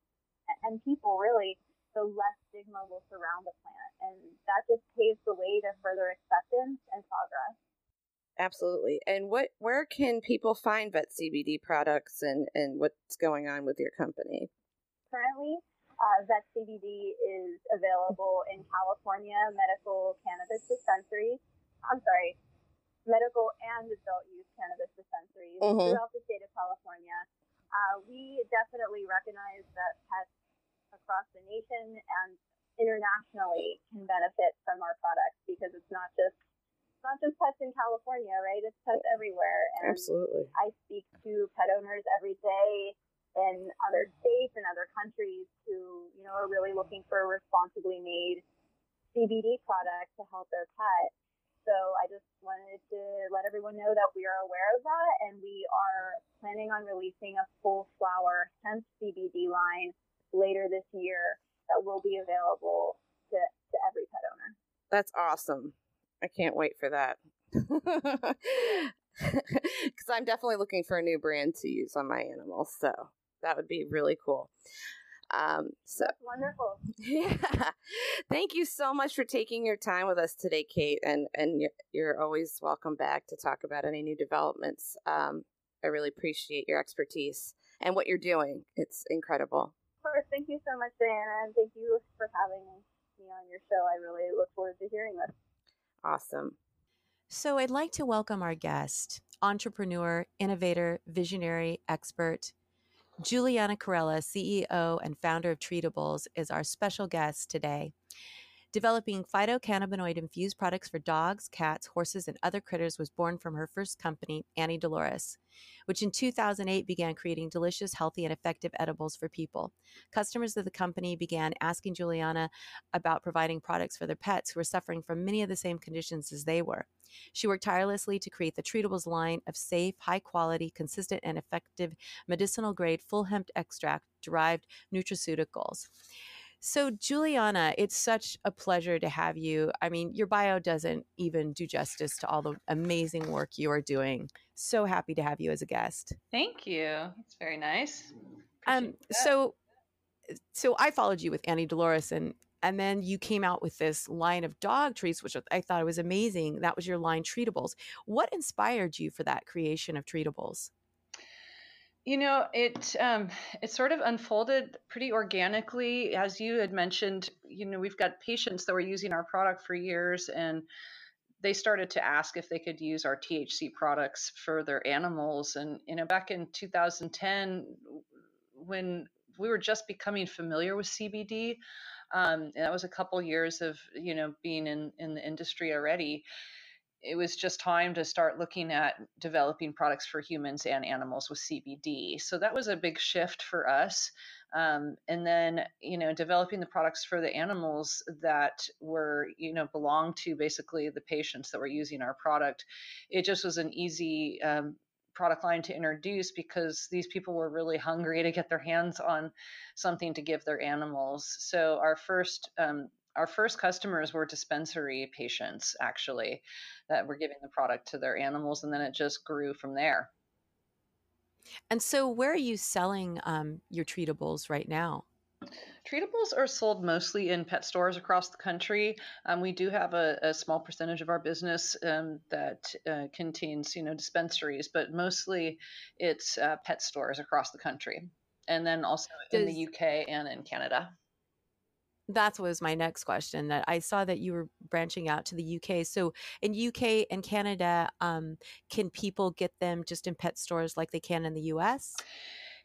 and people really, the less stigma will surround the plant. And that just paves the way to further acceptance and progress. Absolutely. And what where can people find vet CBD products and, and what's going on with your company? Currently, uh, vet CBD is available in California medical cannabis dispensaries. I'm sorry, medical and adult use cannabis dispensaries mm-hmm. throughout the state of California. Uh, we definitely recognize that pets across the nation and internationally can benefit from our products because it's not just not just pets in California, right? It's pets everywhere. And Absolutely. I speak to pet owners every day in other states and other countries who, you know, are really looking for a responsibly made CBD product to help their pet. So I just wanted to let everyone know that we are aware of that and we are planning on releasing a full flower hemp CBD line later this year that will be available to, to every pet owner. That's awesome. I can't wait for that. because I'm definitely looking for a new brand to use on my animals. So that would be really cool. Um, so wonderful. yeah, thank you so much for taking your time with us today, Kate, and and you're, you're always welcome back to talk about any new developments. Um, I really appreciate your expertise and what you're doing. It's incredible. Of course, thank you so much, Diana, and thank you for having me on your show. I really look forward to hearing this. Awesome. So, I'd like to welcome our guest, entrepreneur, innovator, visionary, expert. Juliana Carella, CEO and founder of Treatibles, is our special guest today. Developing phytocannabinoid infused products for dogs, cats, horses, and other critters was born from her first company, Auntie Dolores, which in 2008 began creating delicious, healthy, and effective edibles for people. Customers of the company began asking Juliana about providing products for their pets who were suffering from many of the same conditions as they were. She worked tirelessly to create the Treatibles line of safe, high quality, consistent, and effective medicinal grade full hemp extract derived nutraceuticals. So, Juliana, it's such a pleasure to have you. I mean, your bio doesn't even do justice to all the amazing work you are doing. So happy to have you as a guest. Thank you. It's very nice. Um, that. so, so I followed you with Auntie Dolores, and and then you came out with this line of dog treats, which I thought was amazing. That was your line, Treatibles. What inspired you for that creation of Treatibles? You know, it um, it sort of unfolded pretty organically, as you had mentioned. You know, we've got patients that were using our product for years, and they started to ask if they could use our THC products for their animals. And you know, back in 2010, when we were just becoming familiar with CBD, um, and that was a couple years of you know being in in the industry already it was just time to start looking at developing products for humans and animals with CBD. So that was a big shift for us. Um, and then, you know, developing the products for the animals that were, you know, belong to basically the patients that were using our product. It just was an easy um, product line to introduce because these people were really hungry to get their hands on something to give their animals. So our first um, our first customers were dispensary patients actually that were giving the product to their animals and then it just grew from there. And so, where are you selling um, your treatibles right now? treatibles are sold mostly in pet stores across the country. Um, we do have a, a, small percentage of our business um, that uh, contains you know dispensaries but mostly it's uh, pet stores across the country and then also in the uk and in canada That was my next question. That I saw that you were branching out to the UK. So in UK and Canada, um, can people get them just in pet stores like they can in the US?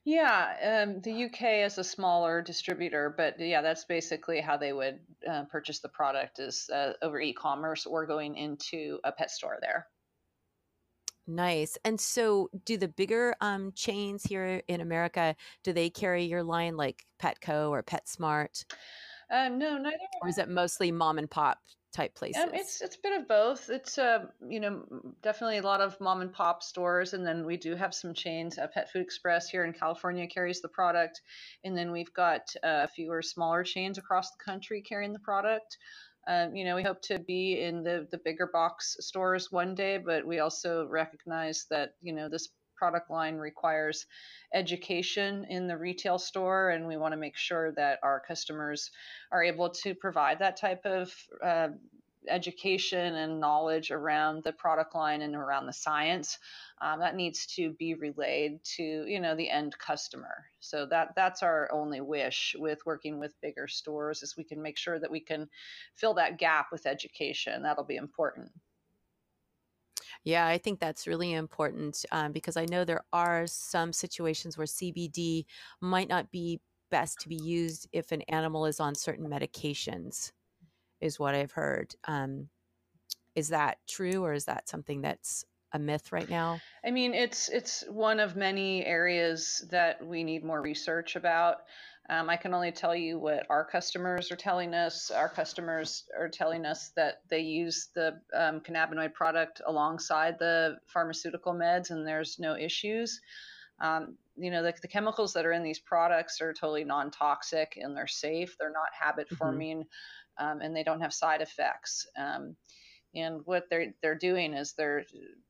Yeah, um, the UK is a smaller distributor, but yeah, that's basically how they would uh, purchase the product is uh, over e-commerce or going into a pet store there. Nice. And so, do the bigger um, chains here in America do they carry your line like Petco or PetSmart, Um, no, neither. or is it mostly mom and pop type places? Um, it's it's a bit of both. It's uh, you know definitely a lot of mom and pop stores, and then we do have some chains. Uh, Pet Food Express here in California carries the product, and then we've got uh, fewer smaller chains across the country carrying the product. Um, you know, we hope to be in the the bigger box stores one day, but we also recognize that you know this product line requires education in the retail store, and we want to make sure that our customers are able to provide that type of uh, education and knowledge around the product line and around the science um, that needs to be relayed to you know the end customer. So that that's our only wish with working with bigger stores is we can make sure that we can fill that gap with education. That'll be important Yeah, I think that's really important um, because I know there are some situations where CBD might not be best to be used if an animal is on certain medications, is what I've heard. Um, is that true, or is that something that's a myth right now? I mean, it's it's one of many areas that we need more research about. Um, I can only tell you what our customers are telling us. Our customers are telling us that they use the um, cannabinoid product alongside the pharmaceutical meds, and there's no issues. Um, you know, the, the chemicals that are in these products are totally non-toxic and they're safe. They're not habit forming, um, and they don't have side effects. And what they're they're doing is they're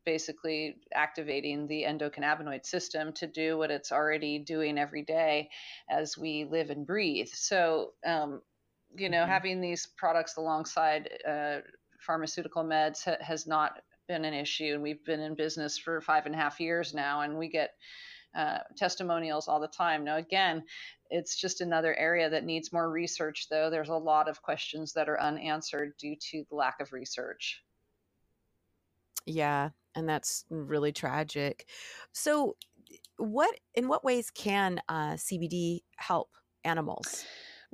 basically activating the endocannabinoid system to do what it's already doing every day as we live and breathe. So, um, you know, mm-hmm. having these products alongside uh, pharmaceutical meds ha- has not been an issue, and we've been in business for five and a half years now, and we get uh, testimonials all the time. Now, again, it's just another area that needs more research, though. There's a lot of questions that are unanswered due to the lack of research. Yeah, and that's really tragic. So, what in what ways can uh, CBD help animals?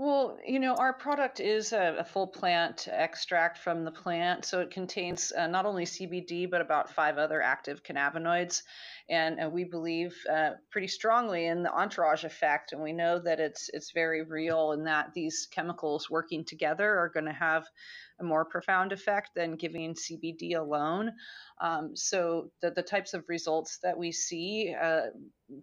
Well, you know, our product is a, a, full plant extract from the plant. So it contains uh, not only CBD, but about five other active cannabinoids. And uh, we believe uh, pretty strongly in the entourage effect. And we know that it's, it's very real and that these chemicals working together are going to have a more profound effect than giving CBD alone. Um, so the, the types of results that we see, uh,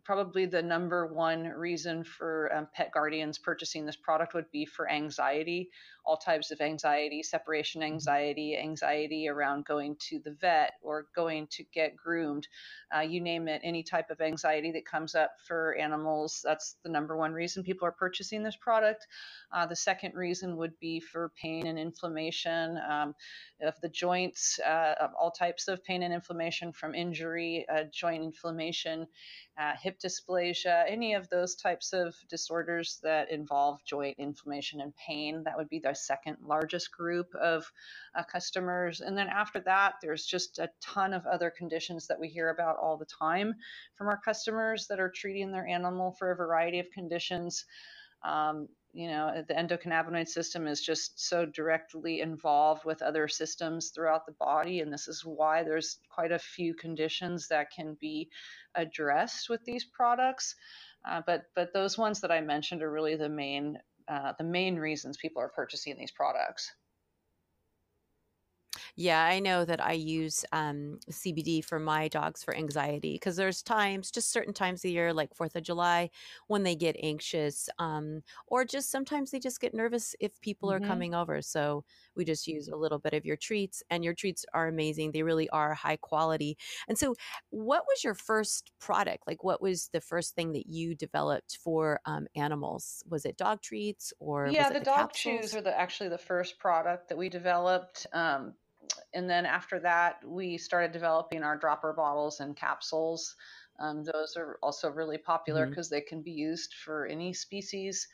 probably the number one reason for um, pet guardians purchasing this product would be for anxiety all types of anxiety, separation mm-hmm. anxiety, anxiety around going to the vet or going to get groomed. Uh, you name it, any type of anxiety that comes up for animals, that's the number one reason people are purchasing this product. Uh, the second reason would be for pain and inflammation um, of the joints, uh, of all types of pain and inflammation from injury, uh, joint inflammation uh, hip dysplasia, any of those types of disorders that involve joint inflammation and pain. That would be the second largest group of uh, customers. And then after that, there's just a ton of other conditions that we hear about all the time from our customers that are treating their animal for a variety of conditions. Um, you know the endocannabinoid system is just so directly involved with other systems throughout the body and this is why there's quite a few conditions that can be addressed with these products. Uh, but but those ones that i mentioned are really the main uh, the main reasons people are purchasing these products yeah, I know that I use um, CBD for my dogs for anxiety because there's times, just certain times of year, like Fourth of July, when they get anxious, um, or just sometimes they just get nervous if people are mm-hmm. coming over. So we just use a little bit of your treats, and your treats are amazing. They really are high quality. And so, what was your first product? Like, what was the first thing that you developed for um, animals? Was it dog treats or yeah, the, the, dog capsules? chews are the actually the first product that we developed. Um, and then after that, we started developing our dropper bottles and capsules. Um, those are also really popular because mm-hmm. they can be used for any species.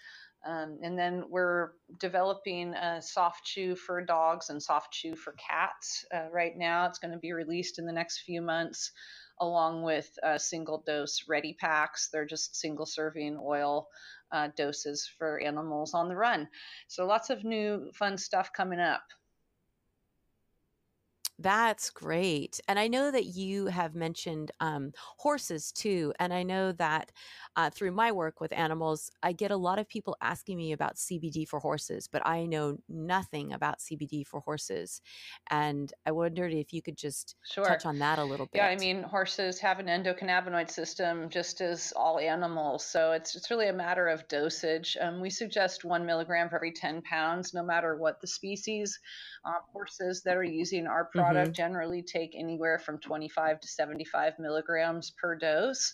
Um, and then we're developing a soft chew for dogs and soft chew for cats uh, right now. It's going to be released in the next few months, along with uh, single dose ready packs. They're just single serving oil uh, doses for animals on the run. So lots of new fun stuff coming up. That's great. And I know that you have mentioned um, horses too. And I know that uh, through my work with animals, I get a lot of people asking me about CBD for horses, but I know nothing about CBD for horses. And I wondered if you could just sure. touch on that a little bit. Yeah, I mean, horses have an endocannabinoid system just as all animals. So it's, it's really a matter of dosage. Um, we suggest one milligram for every 10 pounds, no matter what the species. Uh, horses that are using our product mm-hmm. generally take anywhere from 25 to 75 milligrams per dose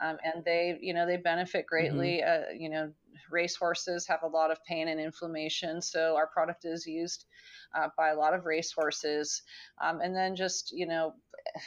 um, and they you know they benefit mm-hmm. greatly. Mm-hmm. Uh, you know, racehorses have a lot of pain and inflammation, so our product is used uh, by a lot of racehorses, um, and then just you know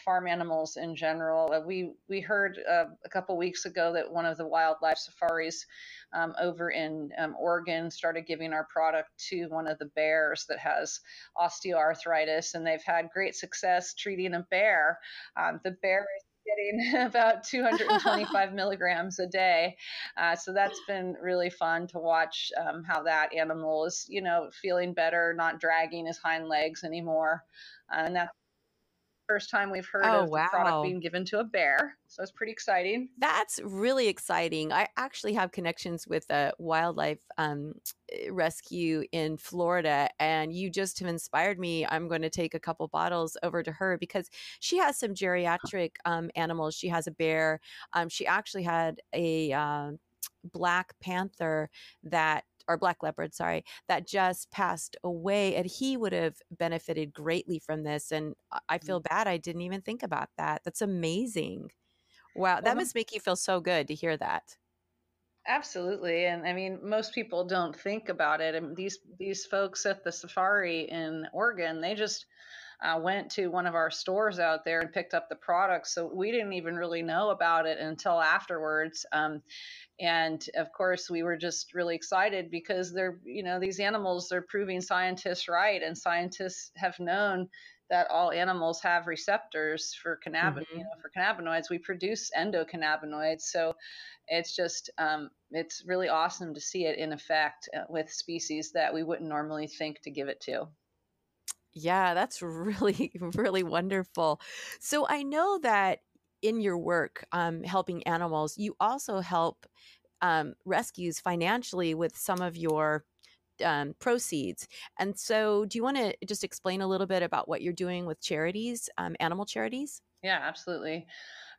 farm animals in general. Uh, we we heard uh, a couple weeks ago that one of the wildlife safaris um, over in um, Oregon started giving our product to one of the bears that has osteoarthritis, and they've had great success treating a bear. Um, the bear is getting about 225 milligrams a day. Uh, so that's been really fun to watch um, how that animal is, you know, feeling better, not dragging his hind legs anymore. Uh, and that's first time we've heard oh, of wow. the product being given to a bear. So it's pretty exciting. That's really exciting. I actually have connections with a wildlife um, eh, rescue in Florida, and you just have inspired me. I'm going to take a couple bottles over to her because she has some geriatric um, animals. She has a bear. Um, she actually had a uh, black panther that or black leopard, sorry, that just passed away, and he would have benefited greatly from this. And I feel Mm. bad I didn't even think about that. That's amazing. Wow, that must make you feel so good to hear that. Absolutely, and I mean, most people don't think about it. And these these folks at the safari in Oregon, they just uh, went to one of our stores out there and picked up the product. So we didn't even really know about it until afterwards. Um, and of course, we were just really excited because they're, you know, these animals they're proving scientists right, and scientists have known that all animals have receptors for cannabinoids. You hmm know, for cannabinoids, we produce endocannabinoids. So it's just um, it's really awesome to see it in effect uh, with species that we wouldn't normally think to give it to. Yeah, that's really, really wonderful. So I know that in your work um, helping animals, you also help um, rescues financially with some of your um, proceeds. And so, do you want to just explain a little bit about what you're doing with charities, um, animal charities? Yeah, absolutely.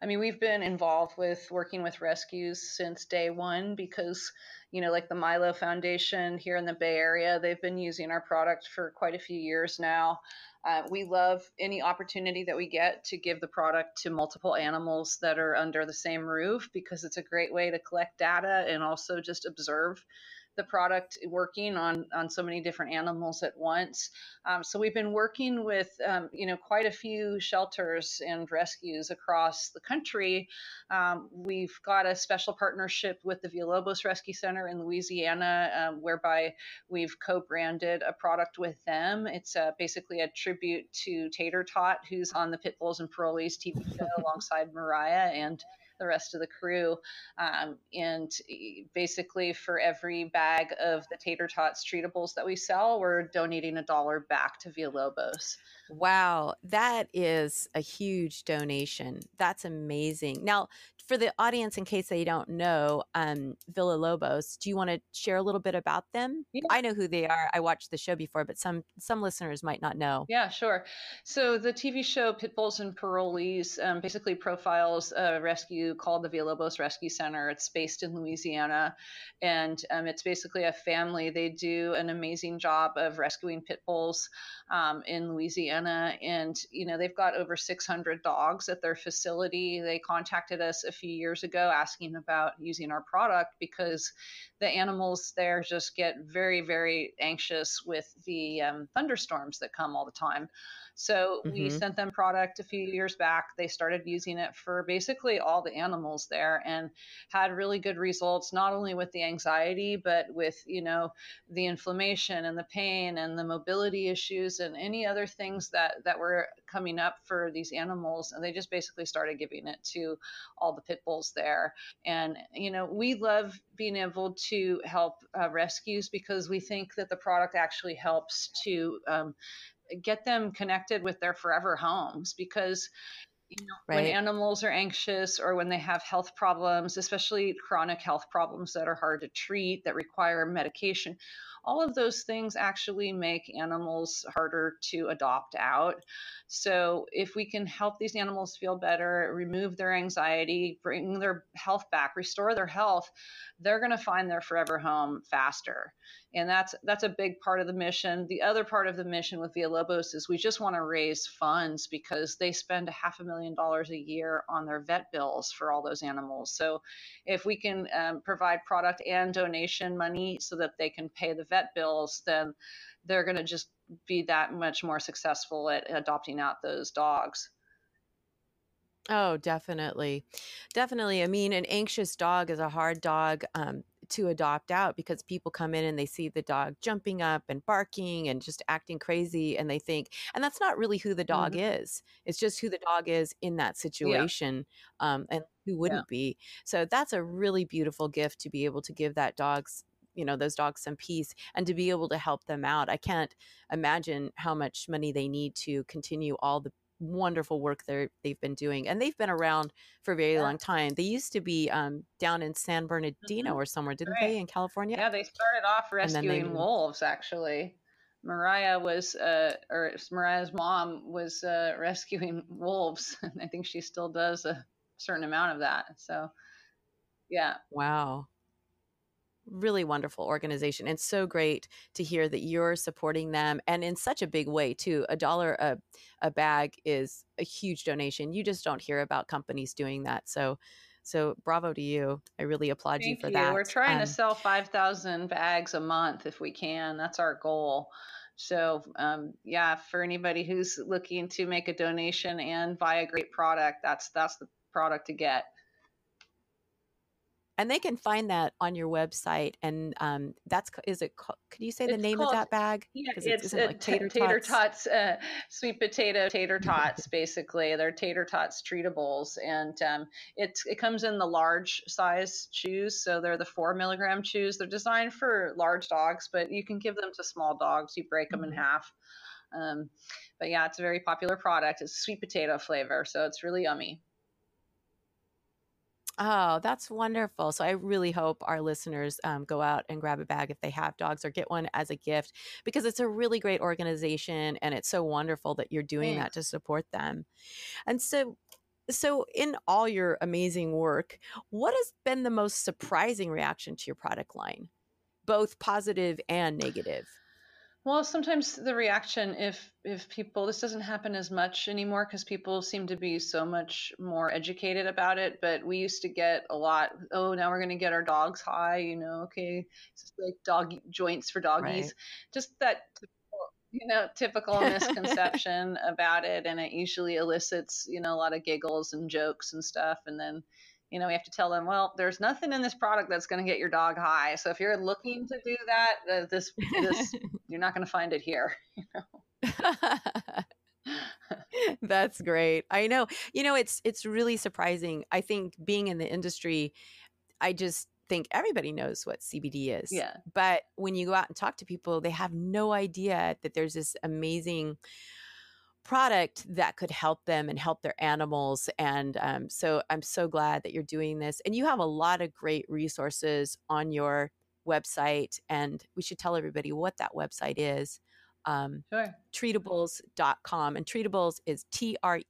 I mean, we've been involved with working with rescues since day one because, you know, like the Milo Foundation here in the Bay Area, they've been using our product for quite a few years now. Uh, we love any opportunity that we get to give the product to multiple animals that are under the same roof because it's a great way to collect data and also just observe the product working on on so many different animals at once. Um, so we've been working with um, you know quite a few shelters and rescues across the country. Um, we've got a special partnership with the Villalobos Rescue Center in Louisiana, um, whereby we've co-branded a product with them. It's uh, basically a tribute to Tater Tot, who's on the Pitbulls and Parolees TV show alongside Mariah and the rest of the crew. Um, and basically, for every bag of the tater tots treatibles that we sell, we're donating a dollar back to Villalobos. Wow, that is a huge donation. That's amazing. Now, for the audience, in case they don't know, um, Villalobos, do you want to share a little bit about them? Yeah. I know who they are. I watched the show before, but some some listeners might not know. Yeah, sure. So the TV show Pitbulls and Parolees um, basically profiles a rescue called the Villalobos Rescue Center. It's based in Louisiana, and um, it's basically a family. They do an amazing job of rescuing pit bulls um, in Louisiana, and you know they've got over 600 dogs at their facility. They contacted us a few years ago asking about using our product because the animals there just get very, very anxious with the um, thunderstorms that come all the time. So we Mhm. sent them product a few years back. They started using it for basically all the animals there and had really good results, not only with the anxiety, but with, you know, the inflammation and the pain and the mobility issues and any other things that, that were coming up for these animals. And they just basically started giving it to all the pit bulls there. And, you know, we love being able to help uh, rescues because we think that the product actually helps to um, get them connected with their forever homes because you know, when animals are anxious or when they have health problems, especially chronic health problems that are hard to treat, that require medication, all of those things actually make animals harder to adopt out. So, if we can help these animals feel better, remove their anxiety, bring their health back, restore their health, they're going to find their forever home faster and that's that's a big part of the mission. The other part of the mission with Villalobos is we just want to raise funds because they spend a half a million dollars a year on their vet bills for all those animals. So if we can um, provide product and donation money so that they can pay the vet bills, then they're going to just be that much more successful at adopting out those dogs. Oh, definitely. Definitely. I mean, an anxious dog is a hard dog um, to adopt out because people come in and they see the dog jumping up and barking and just acting crazy. And they think, and that's not really who the dog is. It's just who the dog is in that situation um, and who wouldn't be. So that's a really beautiful gift to be able to give that dog's you know those dogs some peace and to be able to help them out i can't imagine how much money they need to continue all the wonderful work they they've been doing and they've been around for a very Yeah. long time they used to be um, down in san bernardino Mhm. or somewhere didn't Right. they in california Yeah, they started off then they rescuing wolves actually. Mariah was, uh, or Mariah's mom was uh, rescuing wolves. and I think she still does a certain amount of that. So, yeah, wow really wonderful organization and so great to hear that you're supporting them and in such a big way too a dollar a, a bag is a huge donation you just don't hear about companies doing that so so bravo to you i really applaud Thank you for you. that We're trying Um, to sell 5,000 bags a month if we can. That's our goal. So, um, yeah, for anybody who's looking to make a donation and buy a great product, that's that's the product to get. And they can find that on your website and um that's is it could you say the It's name called- of that bag Yeah, it's uh, like ta- tater tater, tots. tots, uh, sweet potato tater tots. basically, they're tater tots treatibles, and um, it it comes in the large size chews. So they're the four milligram chews. They're designed for large dogs, but you can give them to small dogs. You break them in Mhm. half. Um, but yeah, it's a very popular product. It's sweet potato flavor, so it's really yummy. Oh, that's wonderful. So I really hope our listeners um, go out and grab a bag if they have dogs or get one as a gift because it's a really great organization and it's so wonderful that you're doing that to support them. And so so in all your amazing work, what has been the most surprising reaction to your product line? Both positive and negative. Well, sometimes the reaction, if if people, this doesn't happen as much anymore because people seem to be so much more educated about it. But we used to get a lot. Oh, now we're going to get our dogs high. You know, okay, it's just like dog joints for doggies. Right. Just that, you know, typical misconception about it, and it usually elicits, you know, a lot of giggles and jokes and stuff, and then. You know, we have to tell them, well, there's nothing in this product that's going to get your dog high. So if you're looking to do that, uh, this this you're not going to find it here. That's great. I know. You know, it's it's really surprising. I think being in the industry, I just think everybody knows what CBD is. Yeah. But when you go out and talk to people, they have no idea that there's this amazing product that could help them and help their animals. And um, so I'm so glad that you're doing this. And you have a lot of great resources on your website. And we should tell everybody what that website is. Um, Sure. treatibles.com and treatibles is t-r-e-a-t-i-b-l-e-s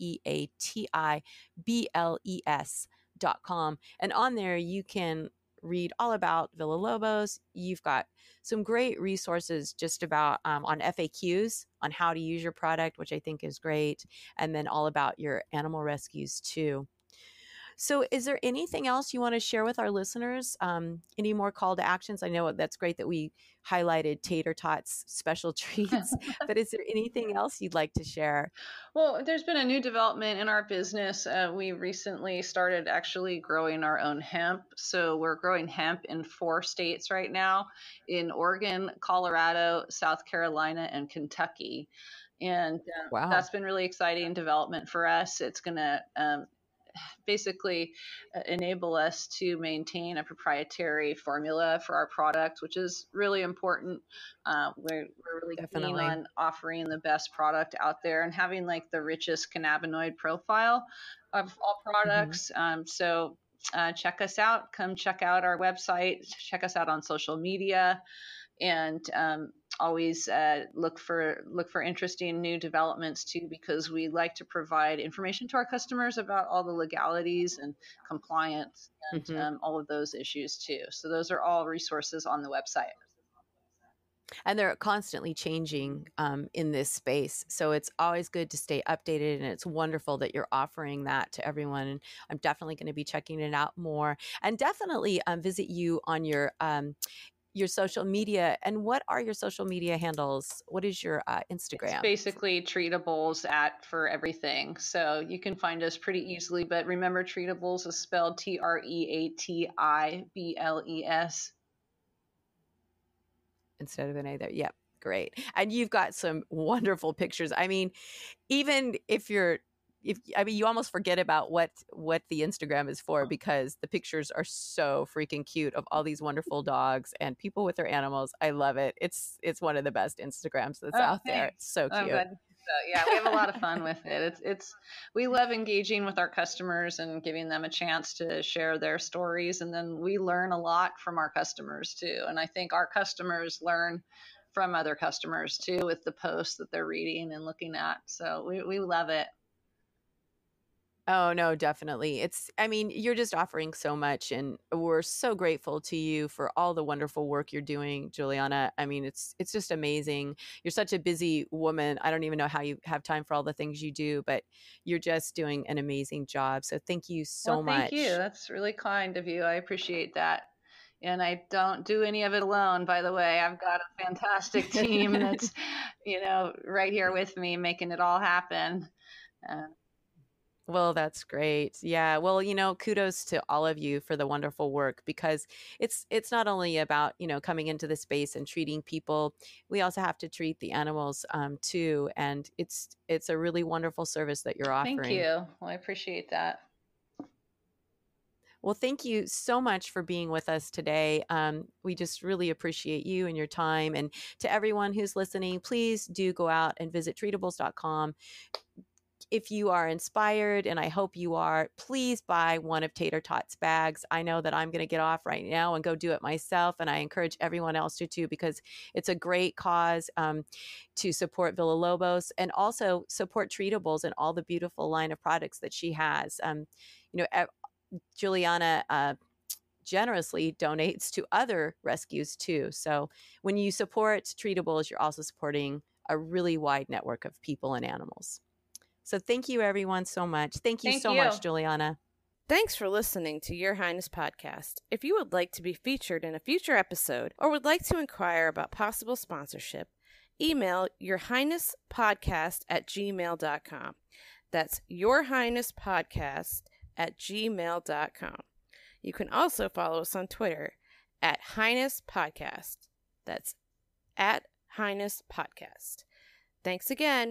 dot com and on there you can read all about Villalobos you've got some great resources just about um, on faqs on how to use your product which i think is great and then all about your animal rescues too so is there anything else you want to share with our listeners um, any more call to actions i know that's great that we highlighted tater tots special treats but is there anything else you'd like to share Well, there's been a new development in our business. Uh, we recently started actually growing our own hemp. So we're growing hemp in four states right now in Oregon, Colorado, South Carolina, and Kentucky. And uh, Wow. that's been really exciting development for us. It's going to um, basically uh, enable us to maintain a proprietary formula for our product, which is really important. Uh, we're, we're really Definitely. keen on offering the best product out there and having like the richest cannabinoid profile of all products. Um, so uh, check us out. Come check out our website. Check us out on social media, and um, always uh, look for look for interesting new developments too, because we like to provide information to our customers about all the legalities and compliance and Mhm. um, all of those issues too. So those are all resources on the website. and they're constantly changing um, in this space so it's always good to stay updated and it's wonderful that you're offering that to everyone and i'm definitely going to be checking it out more and definitely um, visit you on your um, your social media and what are your social media handles what is your uh, instagram It's basically treatibles at for everything. So you can find us pretty easily. But remember, treatibles is spelled T R E A T I B L E S. instead of an A there. Yep, great. And you've got some wonderful pictures. I mean, even if you're if I mean you almost forget about what what the Instagram is for oh. because the pictures are so freaking cute of all these wonderful dogs and people with their animals. I love it. It's it's one of the best Instagrams that's Oh, out there. It's so cute. glad. So, yeah, we have a lot of fun with it. It's it's we love engaging with our customers and giving them a chance to share their stories, and then we learn a lot from our customers too. And I think our customers learn from other customers too with the posts that they're reading and looking at. So we we love it. Oh, no, definitely. It's, I mean, you're just offering so much, and we're so grateful to you for all the wonderful work you're doing, Juliana. I mean, it's it's just amazing. You're such a busy woman. I don't even know how you have time for all the things you do, but you're just doing an amazing job. So thank you so well, much. Thank you. That's really kind of you. I appreciate that. And I don't do any of it alone, by the way. I've got a fantastic team that's, you know, right here with me making it all happen. Uh, well, that's great. Yeah. Well, you know, kudos to all of you for the wonderful work because it's it's not only about you know coming into the space and treating people. We also have to treat the animals um, too, and it's it's a really wonderful service that you're offering. Thank you. Well, I appreciate that. Well, thank you so much for being with us today. Um, we just really appreciate you and your time. And to everyone who's listening, please do go out and visit treatibles.com if you are inspired, and I hope you are, please buy one of Tater Tot's bags. I know that I'm going to get off right now and go do it myself, and I encourage everyone else to too because it's a great cause um, to support Villalobos and also support Treatibles and all the beautiful line of products that she has. Um, you know, Juliana. Uh, generously donates to other rescues too. So when you support treatibles, you're also supporting a really wide network of people and animals. So thank you, everyone, so much. Thank you thank so you. much, Juliana. Thanks for listening to Your Highness podcast. If you would like to be featured in a future episode or would like to inquire about possible sponsorship, email Your Highness podcast at gmail.com. That's Your Highness podcast at gmail.com. You can also follow us on Twitter at Highness Podcast. That's at Highness Podcast. Thanks again.